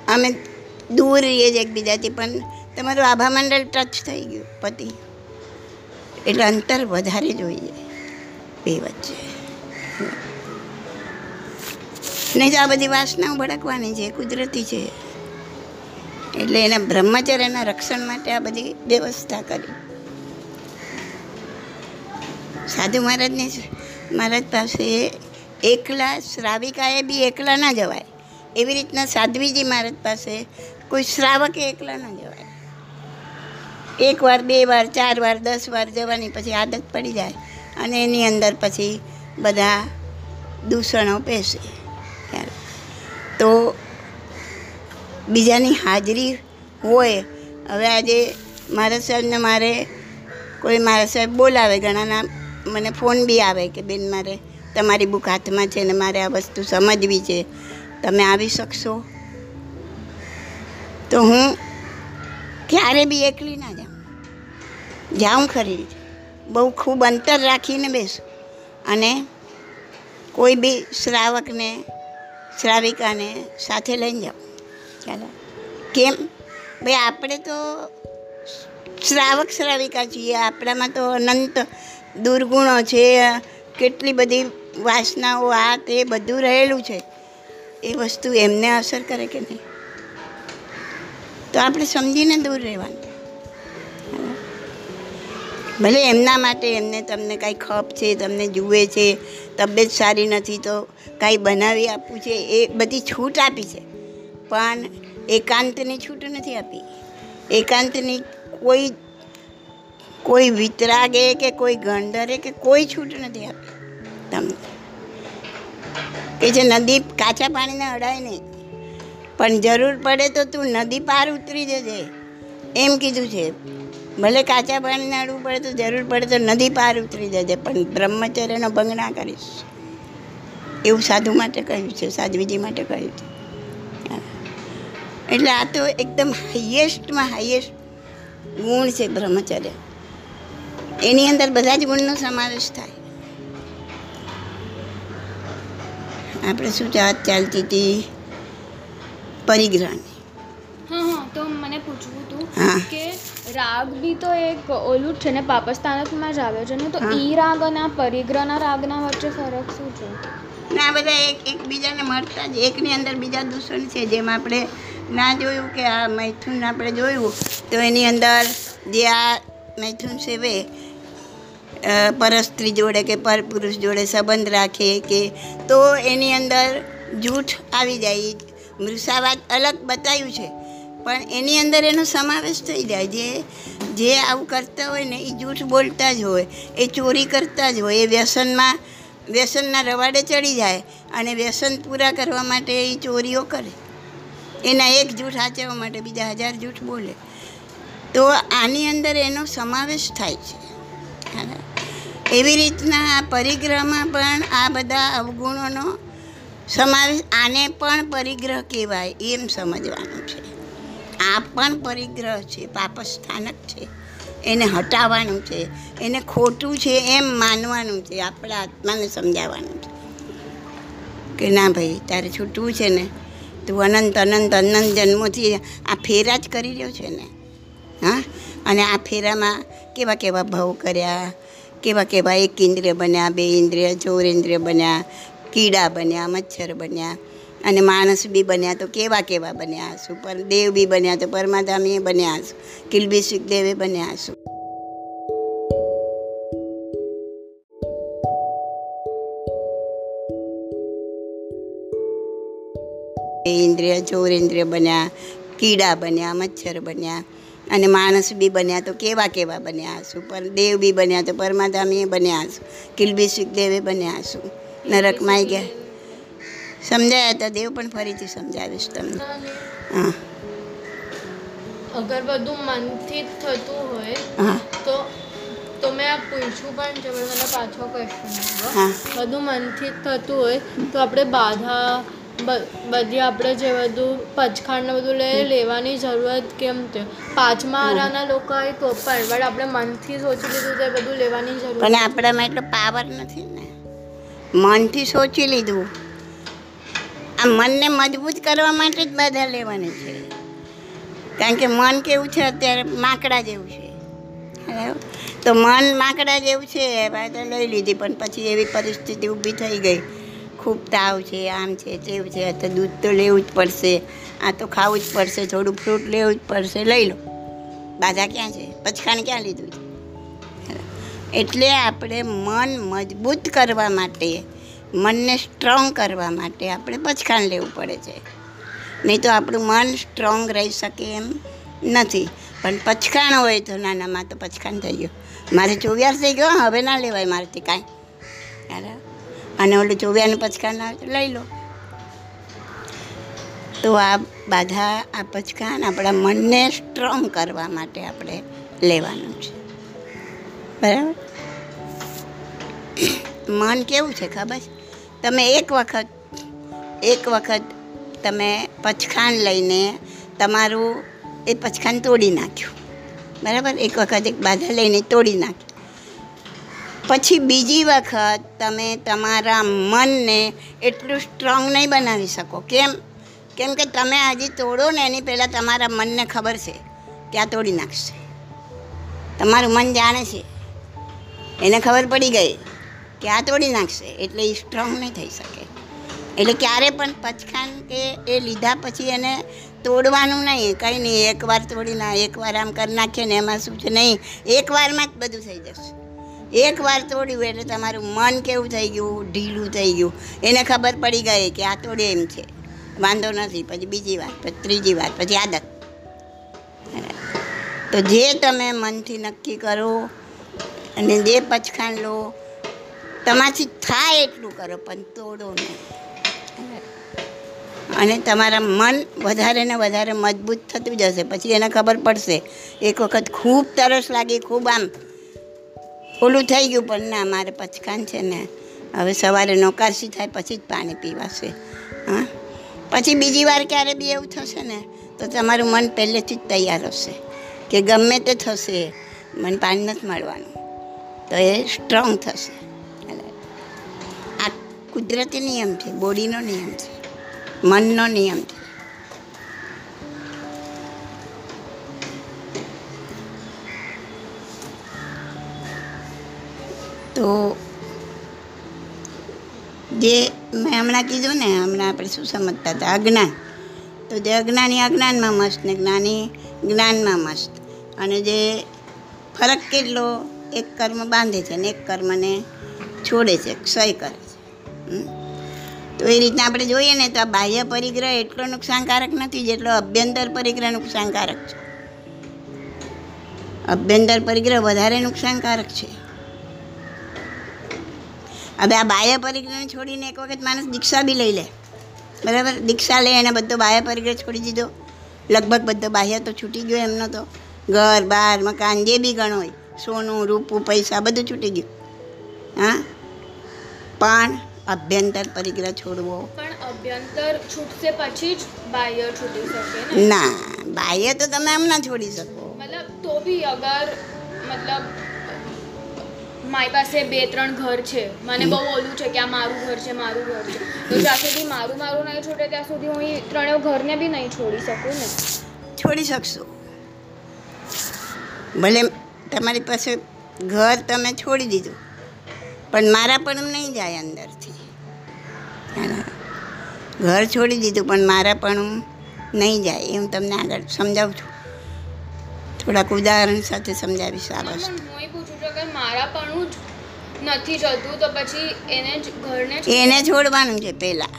અમે દૂર રહીએ છીએ એકબીજાથી, પણ તમારું આભા મંડળ ટચ થઈ ગયું, પતિ. એટલે અંતર વધારે જોઈએ. બે વચ્ચે. નહીં તો આ બધી વાસનાઓ ભડકવાની છે, કુદરતી છે. એટલે એના બ્રહ્મચર્યના રક્ષણ માટે આ બધી વ્યવસ્થા કરી. સાધુ મહારાજને મહારાજ પાસે એકલા, શ્રાવિકાએ બી એકલા ના જવાય. એવી રીતના સાધ્વીજી મહારાજ પાસે કોઈ શ્રાવકે એકલા ના જવાય. એક વાર, બે વાર, ચાર વાર, દસ વાર જવાની પછી આદત પડી જાય અને એની અંદર પછી બધા દૂષણો ખ્યાલ. તો બીજાની હાજરી હોય. હવે આજે મારા સાહેબને મારે કોઈ મારા સાહેબ બોલાવે, ઘણાના મને ફોન બી આવે કે બેન મારે તમારી બુક હાથમાં છે ને મારે આ વસ્તુ સમજવી છે. તમે આવી શકશો? તો હું ક્યારે બી એકલી ના જાઉં. જાઉં ખરી. બહુ ખૂબ અંતર રાખીને બેસું. અને કોઈ બી શ્રાવકને, શ્રાવિકાને સાથે લઈને જાઉં ચાલો. કેમ? ભાઈ આપણે તો શ્રાવક શ્રાવિકા છીએ. આપણામાં તો અનંત દુર્ગુણો છે. કેટલી બધી વાસનાઓ આ તે બધું રહેલું છે. એ વસ્તુ એમને અસર કરે કે નહીં? તો આપણે સમજીને દૂર રહેવાનું. ભલે એમના માટે એમને તમને કાંઈ ખપ છે, તમને જુએ છે, તબિયત સારી નથી, તો કાંઈ બનાવી આપવું છે, એ બધી છૂટ આપી છે. પણ એકાંતની છૂટ નથી આપી. એકાંતની કોઈ કોઈ વિતરાગે કે કોઈ ગંડરે કે કોઈ છૂટ નથી આપી. તમને. કે જે નદી કાચા પાણીને અડાય નહીં. પણ જરૂર પડે તો તું નદી પાર ઉતરી જજે. એમ કીધું છે. ભલે કાચા પાણીને અડવું પડે તો જરૂર પડે તો નદી પાર ઉતરી જજે, પણ બ્રહ્મચર્યનો ભંગ ના કરીશ. એવું સાધુ માટે કહ્યું છે, સાધ્વીજી માટે કહ્યું છે. એટલે આ તો એકદમ હાઈએસ્ટમાં હાઈએસ્ટ ગુણ છે બ્રહ્મચર્ય. એની અંદર બધા જ ગુણનો સમાવેશ થાય. આપણે શું વાત ચાલતી હતી પરિગ્રહની હા હા તો મને પૂછવું હતું કે રાગ બી તો એક ઓલું જ છે ને પાપસ્તાનકમાં જ આવે છે ને તો. ઈ રાગ અને આ પરિગ્રહના રાગના વચ્ચે ફરક શું છે? ને આ બધા એક એકબીજાને મળતા જ એકની અંદર બીજા દૂષણ છે જેમ આપણે ના જોયું કે આ મૈથુન આપણે જોયું, તો એની અંદર જે આ મૈથુન સેવે પરસ્ત્રી જોડે કે પરપુરુષ જોડે સંબંધ રાખે કે, તો એની અંદર જૂઠ આવી જાય. મૃષાવાદ અલગ બતાવ્યું છે. પણ એની અંદર એનો સમાવેશ થઈ જાય. જે જે આવું કરતા હોય ને એ જૂઠ બોલતા જ હોય. એ ચોરી કરતા જ હોય. એ વ્યસનમાં, વ્યસનના રવાડે ચડી જાય અને વ્યસન પૂરા કરવા માટે એ ચોરીઓ કરે. એના એક જૂઠ સાચવવા માટે બીજા હજાર જૂઠ બોલે. તો આની અંદર એનો સમાવેશ થાય છે. એવી રીતના આ પરિગ્રહમાં પણ આ બધા અવગુણોનો સમાવેશ, આને પણ પરિગ્રહ કહેવાય એમ સમજવાનું છે. આ પણ પરિગ્રહ છે, પાપસ્થાનક છે. એને હટાવવાનું છે, એને ખોટું છે એમ માનવાનું છે, આપણા આત્માને સમજાવવાનું છે. કે ના ભાઈ, તારે છૂટવું છે ને? તું અનંત અનંત અનંત જન્મોથી આ ફેરા જ કરી રહ્યો છે ને? હા? અને આ ફેરામાં કેવા કેવા ભાવ કર્યા? કેવા કેવા એક ઇન્દ્રિય બન્યા, બે ઇન્દ્રિય, ચોર ઇન્દ્રિય બન્યા, કીડા બન્યા, મચ્છર બન્યા, અને માણસ બી બન્યા તો કેવા કેવા બન્યા હશું? પર દેવ બી બન્યા તો પરમાધામી બન્યા હશું. કિલબી સુખદેવે બન્યા હશું. ઇન્દ્રિય ચોરેન્દ્રિય બન્યા કીડા બન્યા મચ્છર બન્યા અને માણસ બી બન્યા તો કેવા કેવા બન્યા હશું પર દેવ બી બન્યા તો પરમાધામી બન્યા હશું કિલબી સુખદેવે બન્યા હશું નરકમાં ગયા. સમજાયા તો દેવ પણ ફરીથી સમજાવીશ તમને. હા. અગર બધું મનથી જ થતું હોય તો તો મેં આ પૂછ્યું પણ છે પણ મને પાછો ક્વેશ્ચન હા. બધું મનથી જ થતું હોય તો આપણે બાધા બધી આપણે જે બધું પચખાંડને બધું લે લેવાની જરૂરત કેમ છે પાંચમા આરાના લોકો હોય તો પણ બટ આપણે મનથી સોચી લીધું તો બધું લેવાની જરૂર પણ આપણામાં એટલો પાવર નથી ને. મનથી સોચી લીધું. આ મનને મજબૂત કરવા માટે જ બધા લેવાની છે. કારણ કે મન કેવું છે અત્યારે? માકડા જેવું છે? તો મન માકડા જેવું છે ભાઈ તો લઈ લીધી પણ પછી એવી પરિસ્થિતિ ઊભી થઈ ગઈ. ખૂબ તાવ છે, આમ છે, તેવું છે તો દૂધ તો લેવું જ પડશે. આ તો ખાવું જ પડશે, થોડું ફ્રૂટ લેવું જ પડશે. લઈ લો. બાધા ક્યાં છે? પછખાણ ક્યાં લીધું છે? એટલે આપણે મન મજબૂત કરવા માટે, મનને સ્ટ્રોંગ કરવા માટે આપણે પછખાણ લેવું પડે છે. નહીં તો આપણું મન સ્ટ્રોંગ રહી શકે એમ નથી. પણ પછખાણ હોય તો નાનામાં તો પચકાણ થઈ ગયો. મારે ચોવ્યાર થઈ ગયો, હવે ના લેવાય મારાથી કાંઈ. બરાબર અને ઓલું ચોવ્યારનું પચકાના લઈ લો. તો આ બાધા, આ પચકાન આપણા મનને સ્ટ્રોંગ કરવા માટે આપણે લેવાનું છે. બરાબર? મન કેવું છે ખબર? તમે એક વખત એક વખત તમે પચખાણ લઈને તમારું એ પછખાન તોડી નાખ્યું. બરાબર? એક વખત એક બાધા લઈને તોડી નાખ્યું. પછી બીજી વખત તમે તમારા મનને એટલું સ્ટ્રોંગ નહીં બનાવી શકો. કેમ? કેમ કે તમે હજી તોડો ને એની પહેલાં તમારા મનને ખબર છે કે આ તોડી નાખશે. તમારું મન જાણે છે. એને ખબર પડી ગઈ કે આ તોડી નાખશે એટલે એ સ્ટ્રોંગ નહીં થઈ શકે. એટલે ક્યારે પણ પચખાન કે એ લીધા પછી એને તોડવાનું નહીં. કંઈ નહીં એકવાર તોડી ના એકવાર આમ કરી નાખીએ ને એમાં શું છે નહીં? એકવારમાં જ બધું થઈ જશે. એકવાર તોડ્યું એટલે તમારું મન કેવું થઈ ગયું? ઢીલું થઈ ગયું. એને ખબર પડી ગઈ કે આ તોડે એમ છે. વાંધો નથી. પછી બીજી વાર પછી ત્રીજી વાર પછી આદત. તો જે તમે મનથી નક્કી કરો અને જે પચખાણ લો, તમારાથી થાય એટલું કરો, પણ તોડો નહીં. અને તમારા મન વધારે ને વધારે મજબૂત થતું જશે. પછી એને ખબર પડશે. એક વખત ખૂબ તરસ લાગી, ખૂબ આમ ઓલું થઈ ગયું, પણ ના, મારે પચકાન છે ને, હવે સવારે નોકારસી થાય, પછી જ પાણી પીવાશે. હા? પછી બીજી વાર ક્યારે બી એવું થશે ને, તો તમારું મન પહેલેથી જ તૈયાર હશે કે ગમે તે થશે, મને પાણી નથી મળવાનું. તો એ સ્ટ્રોંગ થશે. આ કુદરતી નિયમ છે, બોડીનો નિયમ છે, મનનો નિયમ છે. તો જે મેં હમણાં કીધું ને, હમણાં આપણે શું સમજતા હતા? અજ્ઞાન. તો જે અજ્ઞાની અજ્ઞાનમાં મસ્ત ને જ્ઞાની જ્ઞાનમાં મસ્ત. અને જે ફરક કેટલો? એક કર્મ બાંધે છે ને એક કર્મને છોડે છે, ક્ષય કરે છે. તો એ રીતના આપણે જોઈએ ને, તો આ બાહ્ય પરિગ્રહ એટલો નુકસાનકારક નથી જેટલો અભ્યંતર પરિગ્રહ નુકસાનકારક છે. અભ્યંતર પરિગ્રહ વધારે નુકસાનકારક છે. હવે આ બાહ્ય પરિગ્રહને છોડીને એક વખત માણસ દીક્ષા બી લઈ લે. બરાબર? દીક્ષા લે એને બધો બાહ્ય પરિગ્રહ છોડી દીધો. લગભગ બધો બાહ્ય તો છૂટી ગયો એમનો તો. ઘર બાર મકાન જે બી ગણો હોય. સોનું રૂપું પૈસા બધું છૂટી ગયું. હા? પણ અભ્યંતર પરિગ્રહ છોડવો. પણ અભ્યંતર છૂટશે પછી જ બાહ્ય છૂટી શકે ના બાહ્ય તો તમે એમ ના છોડી શકો. મતલબ તો બી અગર મતલબ મારી પાસે બે ત્રણ ઘર છે. મને બહુ ઓલું છે કે આ મારું ઘર છે મારું ઘર છે. તો જ્યાં સુધી મારું મારું નહીં છોડે ત્યાં સુધી હું એ ત્રણેય ઘરને બી નહીં છોડી શકું ને. છોડી શકશો. ભલે તમારી પાસે ઘર તમે છોડી દીધું પણ મારા પણ નહીં જાય અંદરથી. ઘર છોડી દીધું પણ મારા પણ નહીં જાય. એ હું તમને આગળ સમજાવું છું. થોડાક ઉદાહરણ સાથે સમજાવીશ આ વસ્તુ. પણ હું એ પૂછું છું કે મારા પણ જ નથી જતું તો પછી એને જ ઘરને જ એને છોડવાનું છે પહેલાં.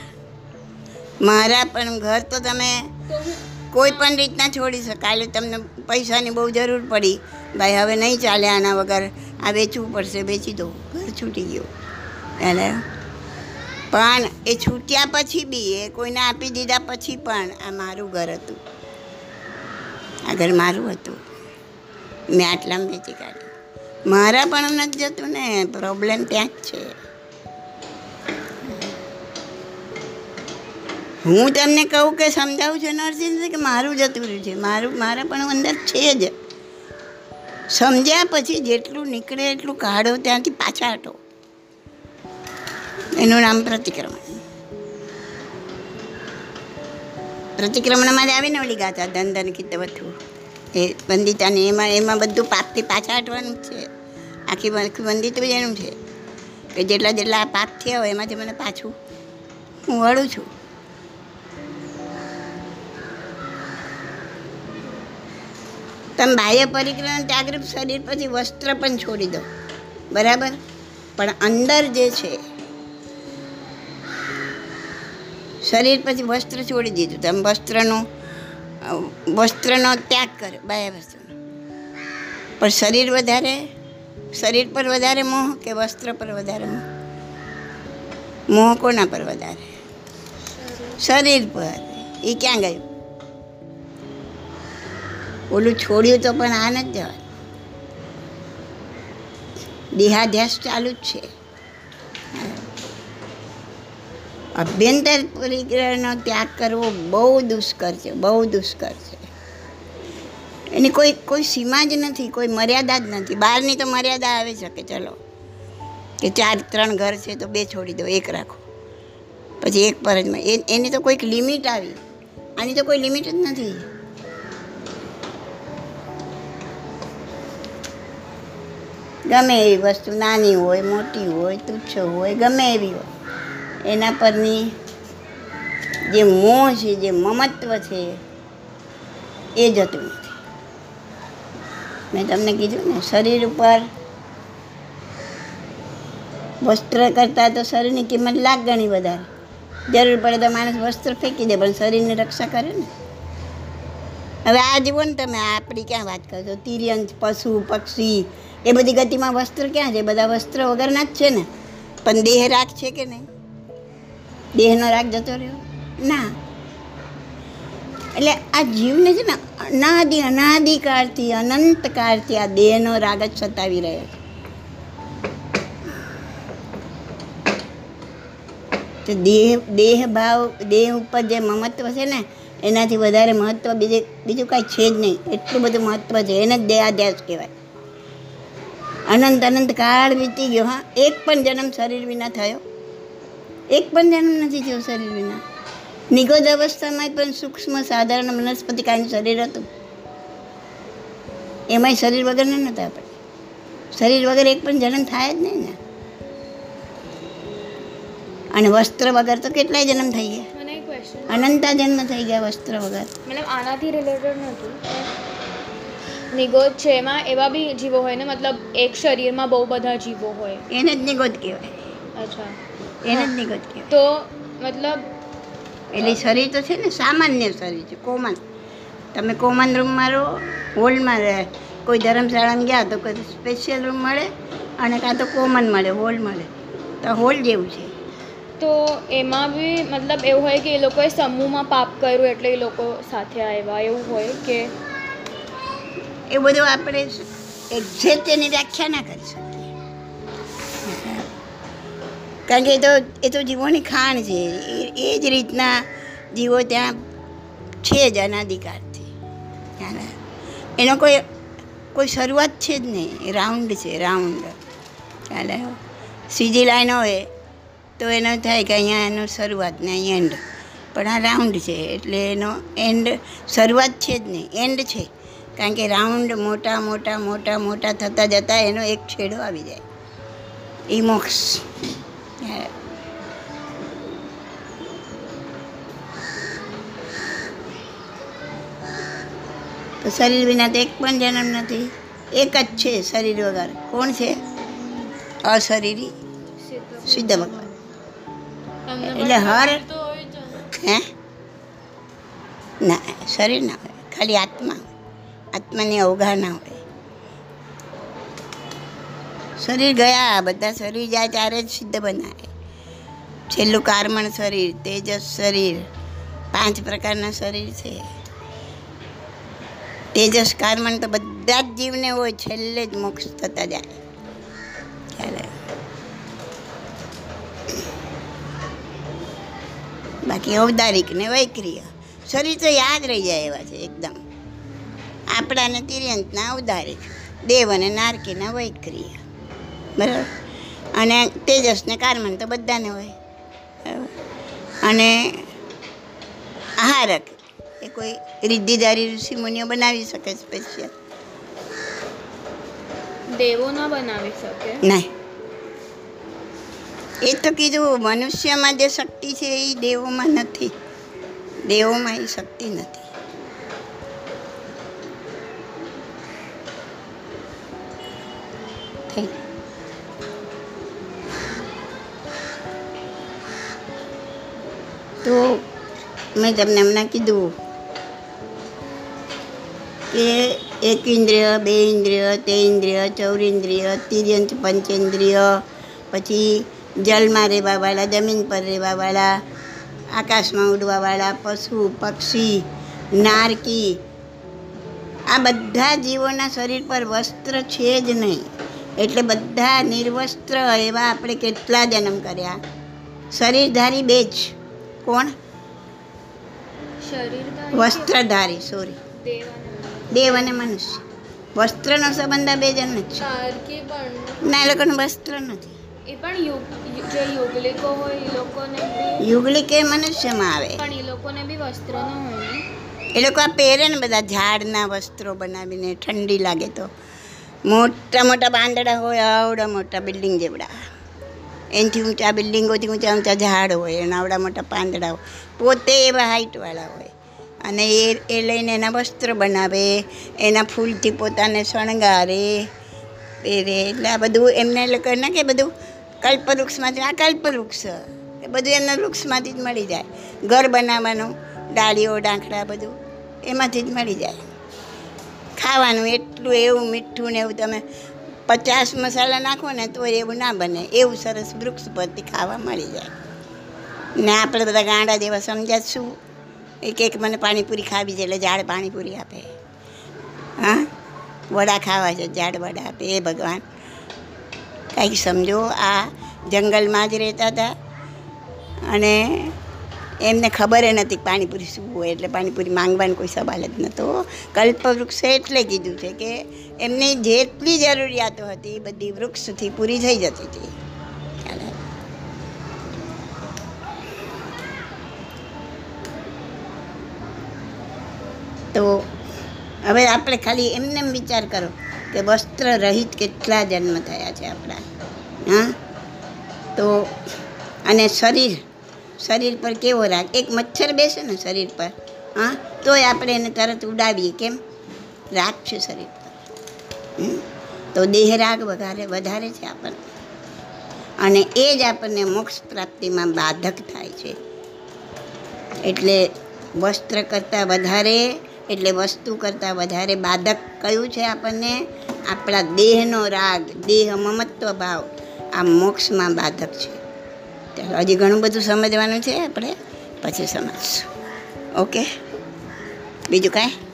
મારા પણ ઘર તો તમે તો હું કોઈ પણ રીતના છોડી શકાય. એટલે તમને પૈસાની બહુ જરૂર પડી. ભાઈ હવે નહીં ચાલે આના વગર. આ વેચવું પડશે. વેચી દો ઘર છૂટી ગયું. એટલે પણ એ છૂટ્યા પછી બી એ કોઈને આપી દીધા પછી પણ આ મારું ઘર હતું. આ ઘર મારું હતું. મેં આટલામાં વેચી કાઢ્યું. મારા પણ નથી જતું ને પ્રોબ્લેમ ત્યાં જ છે. હું તમને કહું કે સમજાવું છું નરસિંહ કે મારું જતું રહ્યું છે. મારું, મારા પણ અંદર છે જ. સમજ્યા પછી જેટલું નીકળે એટલું કાઢો ત્યાંથી પાછા હટો. એનું નામ પ્રતિક્રમણ. પ્રતિક્રમણમાં જ આવીને ઓલી ગાતા દંદન કિતવથું એ વંદિતાને એમાં એમાં બધું પાપથી પાછા હટવાનું છે. આખી આખી વંદિત જ એનું છે. કે જેટલા જેટલા પાપ થયા હોય એમાંથી મને પાછું હું વળું છું. તમે બાહ્ય પરિક્રમણ ત્યાગરૂપ શરીર પછી વસ્ત્ર પણ છોડી દો. બરાબર? પણ અંદર જે છે, શરીર પછી વસ્ત્ર છોડી દીધું. તમે વસ્ત્રનો વસ્ત્રનો ત્યાગ કરે બાહ્ય વસ્ત્રનો. પણ શરીર વધારે, શરીર પર વધારે મોહ કે વસ્ત્ર પર વધારે મોહ? મોહ કોના પર વધારે? શરીર પર. એ ક્યાં ગયું? ઓલું છોડ્યું તો પણ આ નથી જવાનું. દેહાધ્યાસ ચાલુ જ છે. અભ્યંતર પરિગ્રહનો ત્યાગ કરવો બહુ દુષ્કર છે, બહુ દુષ્કર છે. એની કોઈ કોઈ સીમા જ નથી, કોઈ મર્યાદા જ નથી. બહારની તો મર્યાદા આવી શકે, ચલો. કે ચાર, ત્રણ ઘર છે તો બે છોડી દો, એક રાખો. પછી એક પર જ એની તો કોઈક લિમિટ આવી. આની તો કોઈ લિમિટ જ નથી. ગમે એવી વસ્તુ નાની હોય, મોટી હોય, તુચ્છ હોય, ગમે એવી હોય. એના પરની જે મોહ છે, જે મમત્વ છે, એ જતું નથી. મેં તમને કીધું ને, શરીર ઉપર વસ્ત્ર કરતાં તો શરીરની કિંમત લાખ ગણી વધારે. જરૂર પડે તો માણસ વસ્ત્ર ફેંકી દે, પણ શરીરની રક્ષા કરે ને. હવે આ જુઓ ને તમે આપણી ક્યાં વાત કરશો તિર્યંત પશુ, પક્ષી, એ બધી ગતિમાં વસ્ત્ર ક્યાં છે? બધા વસ્ત્ર વગરના જ છે ને. પણ દેહ રાખ છે કે નહીં? દેહનો રાગ જતો રહ્યો? ના. એટલે આ જીવને છે ને અનાદિ અનાદિકાળથી અનંતકાળથી આ દેહનો રાગ જ સતાવી રહ્યો છે. તો દેહ દેહ ભાવ દેહ ઉપર જે મમત્વ છે ને, એનાથી વધારે મહત્વ બીજે, બીજું કાંઈ છે જ નહીં. એટલું બધું મહત્વ છે. એને જ દેહાધ્યાસ કહેવાય. અનંત અનંત કાળ વીતી ગયો. હા, એક પણ જન્મ શરીર વિના થયો. એક પણ જન્મ નથી થયો શરીર વિના. નિગોદ અવસ્થામાં પણ સૂક્ષ્મ સાધારણ વનસ્પતિ કાયમ શરીર હતું. એમાંય શરીર વગરના નહોતા આપણે. શરીર વગર એક પણ જન્મ થાય જ નહીં ને. અને વસ્ત્ર વગર તો કેટલાય જન્મ થઈ ગયા. અનંતા જન્મ થઈ ગયા વસ્ત્ર વગર. મતલબ આનાથી રિલેટેડ નહોતું. નિગોદ છે એમાં એવા બી જીવો હોય ને મતલબ એક શરીરમાં બહુ બધા જીવો હોય. એને જ નિગોદ કહેવાય. અચ્છા. એને જ નિગત કહેવાય. તો મતલબ એટલે શરીર તો છે ને સામાન્ય શરીર છે કોમન. તમે કોમન રૂમમાં રહો હોલમાં રહે. કોઈ ધર્મશાળામાં ગયા તો કોઈ સ્પેશિયલ રૂમ મળે અને કાં તો કોમન મળે હોલ મળે. તો હોલ જેવું છે. તો એમાં બી મતલબ એવું હોય કે એ લોકોએ સમૂહમાં પાપ કર્યું એટલે એ લોકો સાથે આવ્યા એવું હોય કે એ બધું આપણે એક્ઝેક્ટ એની વ્યાખ્યા ના કરી શકીએ. કારણ કે એ તો એ તો જીવોની ખાણ છે. એ- જ રીતના જીવો ત્યાં છે જ અનાધિકારથી? એનો કોઈ કોઈ શરૂઆત છે જ નહીં. રાઉન્ડ છે, રાઉન્ડ. ચાલે? સીધી લાઈન હોય તો એનો થાય કે અહીંયા એનો શરૂઆત ને અહીં એન્ડ પણ આ રાઉન્ડ છે, એટલે એનો એન્ડ શરૂઆત છે જ નહીં. એન્ડ છે. કારણ કે રાઉન્ડ મોટા મોટા મોટા મોટા થતાં જતાં એનો એક છેડો આવી જાય. એ મોક્ષ. હા. તો શરીર વિના તો એક પણ જન્મ નથી એક જ છે શરીર વગર કોણ છે અશરીરી સિદ્ધ ભગવાન એટલે હર- ને. હે? ના, શરીર ના હોય, ખાલી આત્મા. આત્માની અવગાહના હોય. શરીર ગયા, બધા શરીર જાય ત્યારે જ સિદ્ધ બનાવે છેલ્લું કારમણ શરીર, તેજસ શરીર, પાંચ પ્રકારના શરીર છે. તેજસ કારમણ તો બધા જ જીવને હોય, છેલ્લે જ મોક્ષ થતા જાય. ચાલે. બાકી ઔદારિક ને વૈક્રિય, શરીર તો યાદ રહી જાય એવા છે એકદમ. આપણાને તિર્યંતના ઔદારિક, દેવ અને નારકીના વૈક્રિય. બરાબર. અને તેજસને કારમન તો બધાને હોય. અને આહારક. એ કોઈ રિદ્ધિદારી ઋષિ મુનિઓ બનાવી શકે સ્પેશિયલ દેવો ન બનાવી શકે? નહીં. એ તો કીધું મનુષ્યમાં જે શક્તિ છે એ દેવોમાં નથી. દેવોમાં એ શક્તિ નથી. તો મેં તમને હમણાં કીધું કે એક ઇન્દ્રિય, બે ઇન્દ્રિય, તે ઇન્દ્રિય ચૌરિન્દ્રિય તિર્યંત પંચેન્દ્રિય, પછી જલમાં રહેવાવાળા, જમીન પર રહેવાવાળા, આકાશમાં ઉડવાવાળા, પશુ, પક્ષી, નારકી, આ બધા જીવોના શરીર પર વસ્ત્ર છે જ નહીં. એટલે બધા નિર્વસ્ત્ર એવા આપણે કેટલા જન્મ કર્યા? શરીરધારી બે જ. કોણ? વસ્ત્રધારી સોરી દેવ અને મનુષ્ય. વસ્ત્રનો સંબંધ આ બે જણ જ છે. ના એ લોકોનું વસ્ત્ર નથી. એ પણ જે યુગલિકો હોય એ લોકોને યુગલિક એ મનુષ્યમાં આવે. પણ એ લોકોને બી વસ્ત્ર ન હોય એ લોકો આ પહેરે ને બધા ઝાડના વસ્ત્રો બનાવીને ઠંડી લાગે તો. મોટા મોટા બાંદડા હોય આવડા મોટા બિલ્ડિંગ જેવડા. એનાથી ઊંચા બિલ્ડિંગોથી ઊંચા ઊંચા ઝાડ હોય એના આવડા મોટા પાંદડા હોય, પોતે એવા હાઇટવાળા હોય. અને એ એ લઈને એના વસ્ત્ર બનાવે, એના ફૂલથી પોતાને શણગારે, પહેરે. એટલે આ બધું એમને લોકો ના કે બધું કલ્પવૃક્ષમાંથી આ કલ્પવૃક્ષ. એ બધું એમના વૃક્ષમાંથી જ મળી જાય. ઘર બનાવવાનું, ડાળીઓ ડાંખડા બધું એમાંથી જ મળી જાય. ખાવાનું એટલું એવું મીઠું ને એવું તમે પચાસ મસાલા નાખો ને તો એવું ના બને. એવું સરસ વૃક્ષ પરથી ખાવા મળી જાય. ને આપણે બધા ગાંડા જેવા સમજાશું. એક એક મને પાણીપુરી ખાવી છે એટલે ઝાડ પાણીપુરી આપે. હા? વડા ખાવા છે ઝાડ વડા આપે. એ ભગવાન. કંઈક સમજો, આ જંગલમાં જ રહેતા હતા. અને એમને ખબર નથી પાણીપુરી શું હોય એટલે પાણીપુરી માંગવાનો કોઈ સવાલ જ નહોતો કલ્પવૃક્ષે એટલે કીધું છે કે એમની જેટલી જરૂરિયાતો હતી બધી વૃક્ષથી પૂરી થઈ જતી હતી. તો હવે આપણે ખાલી એમને વિચાર કરો કે વસ્ત્ર રહિત કેટલા જન્મ થયા છે આપણા, હા? તો અને શરીર શરીર પર કેવો રાગ? એક મચ્છર બેસે ને શરીર પર. હા? તોય આપણે એને તરત ઉડાવીએ કેમ? રાગ છે શરીર પર. તો દેહ રાગ વધારે વધારે છે આપણને. અને એ જ આપણને મોક્ષ પ્રાપ્તિમાં બાધક થાય છે. એટલે વસ્ત્ર કરતાં વધારે, એટલે વસ્તુ કરતાં વધારે બાધક કયું છે આપણને? આપણા દેહનો રાગ, દેહ મમત્વ ભાવ આ મોક્ષમાં બાધક છે. ચાલો હજી ઘણું બધું સમજવાનું છે આપણે પછી સમજશું. ઓકે બીજું કાંઈ?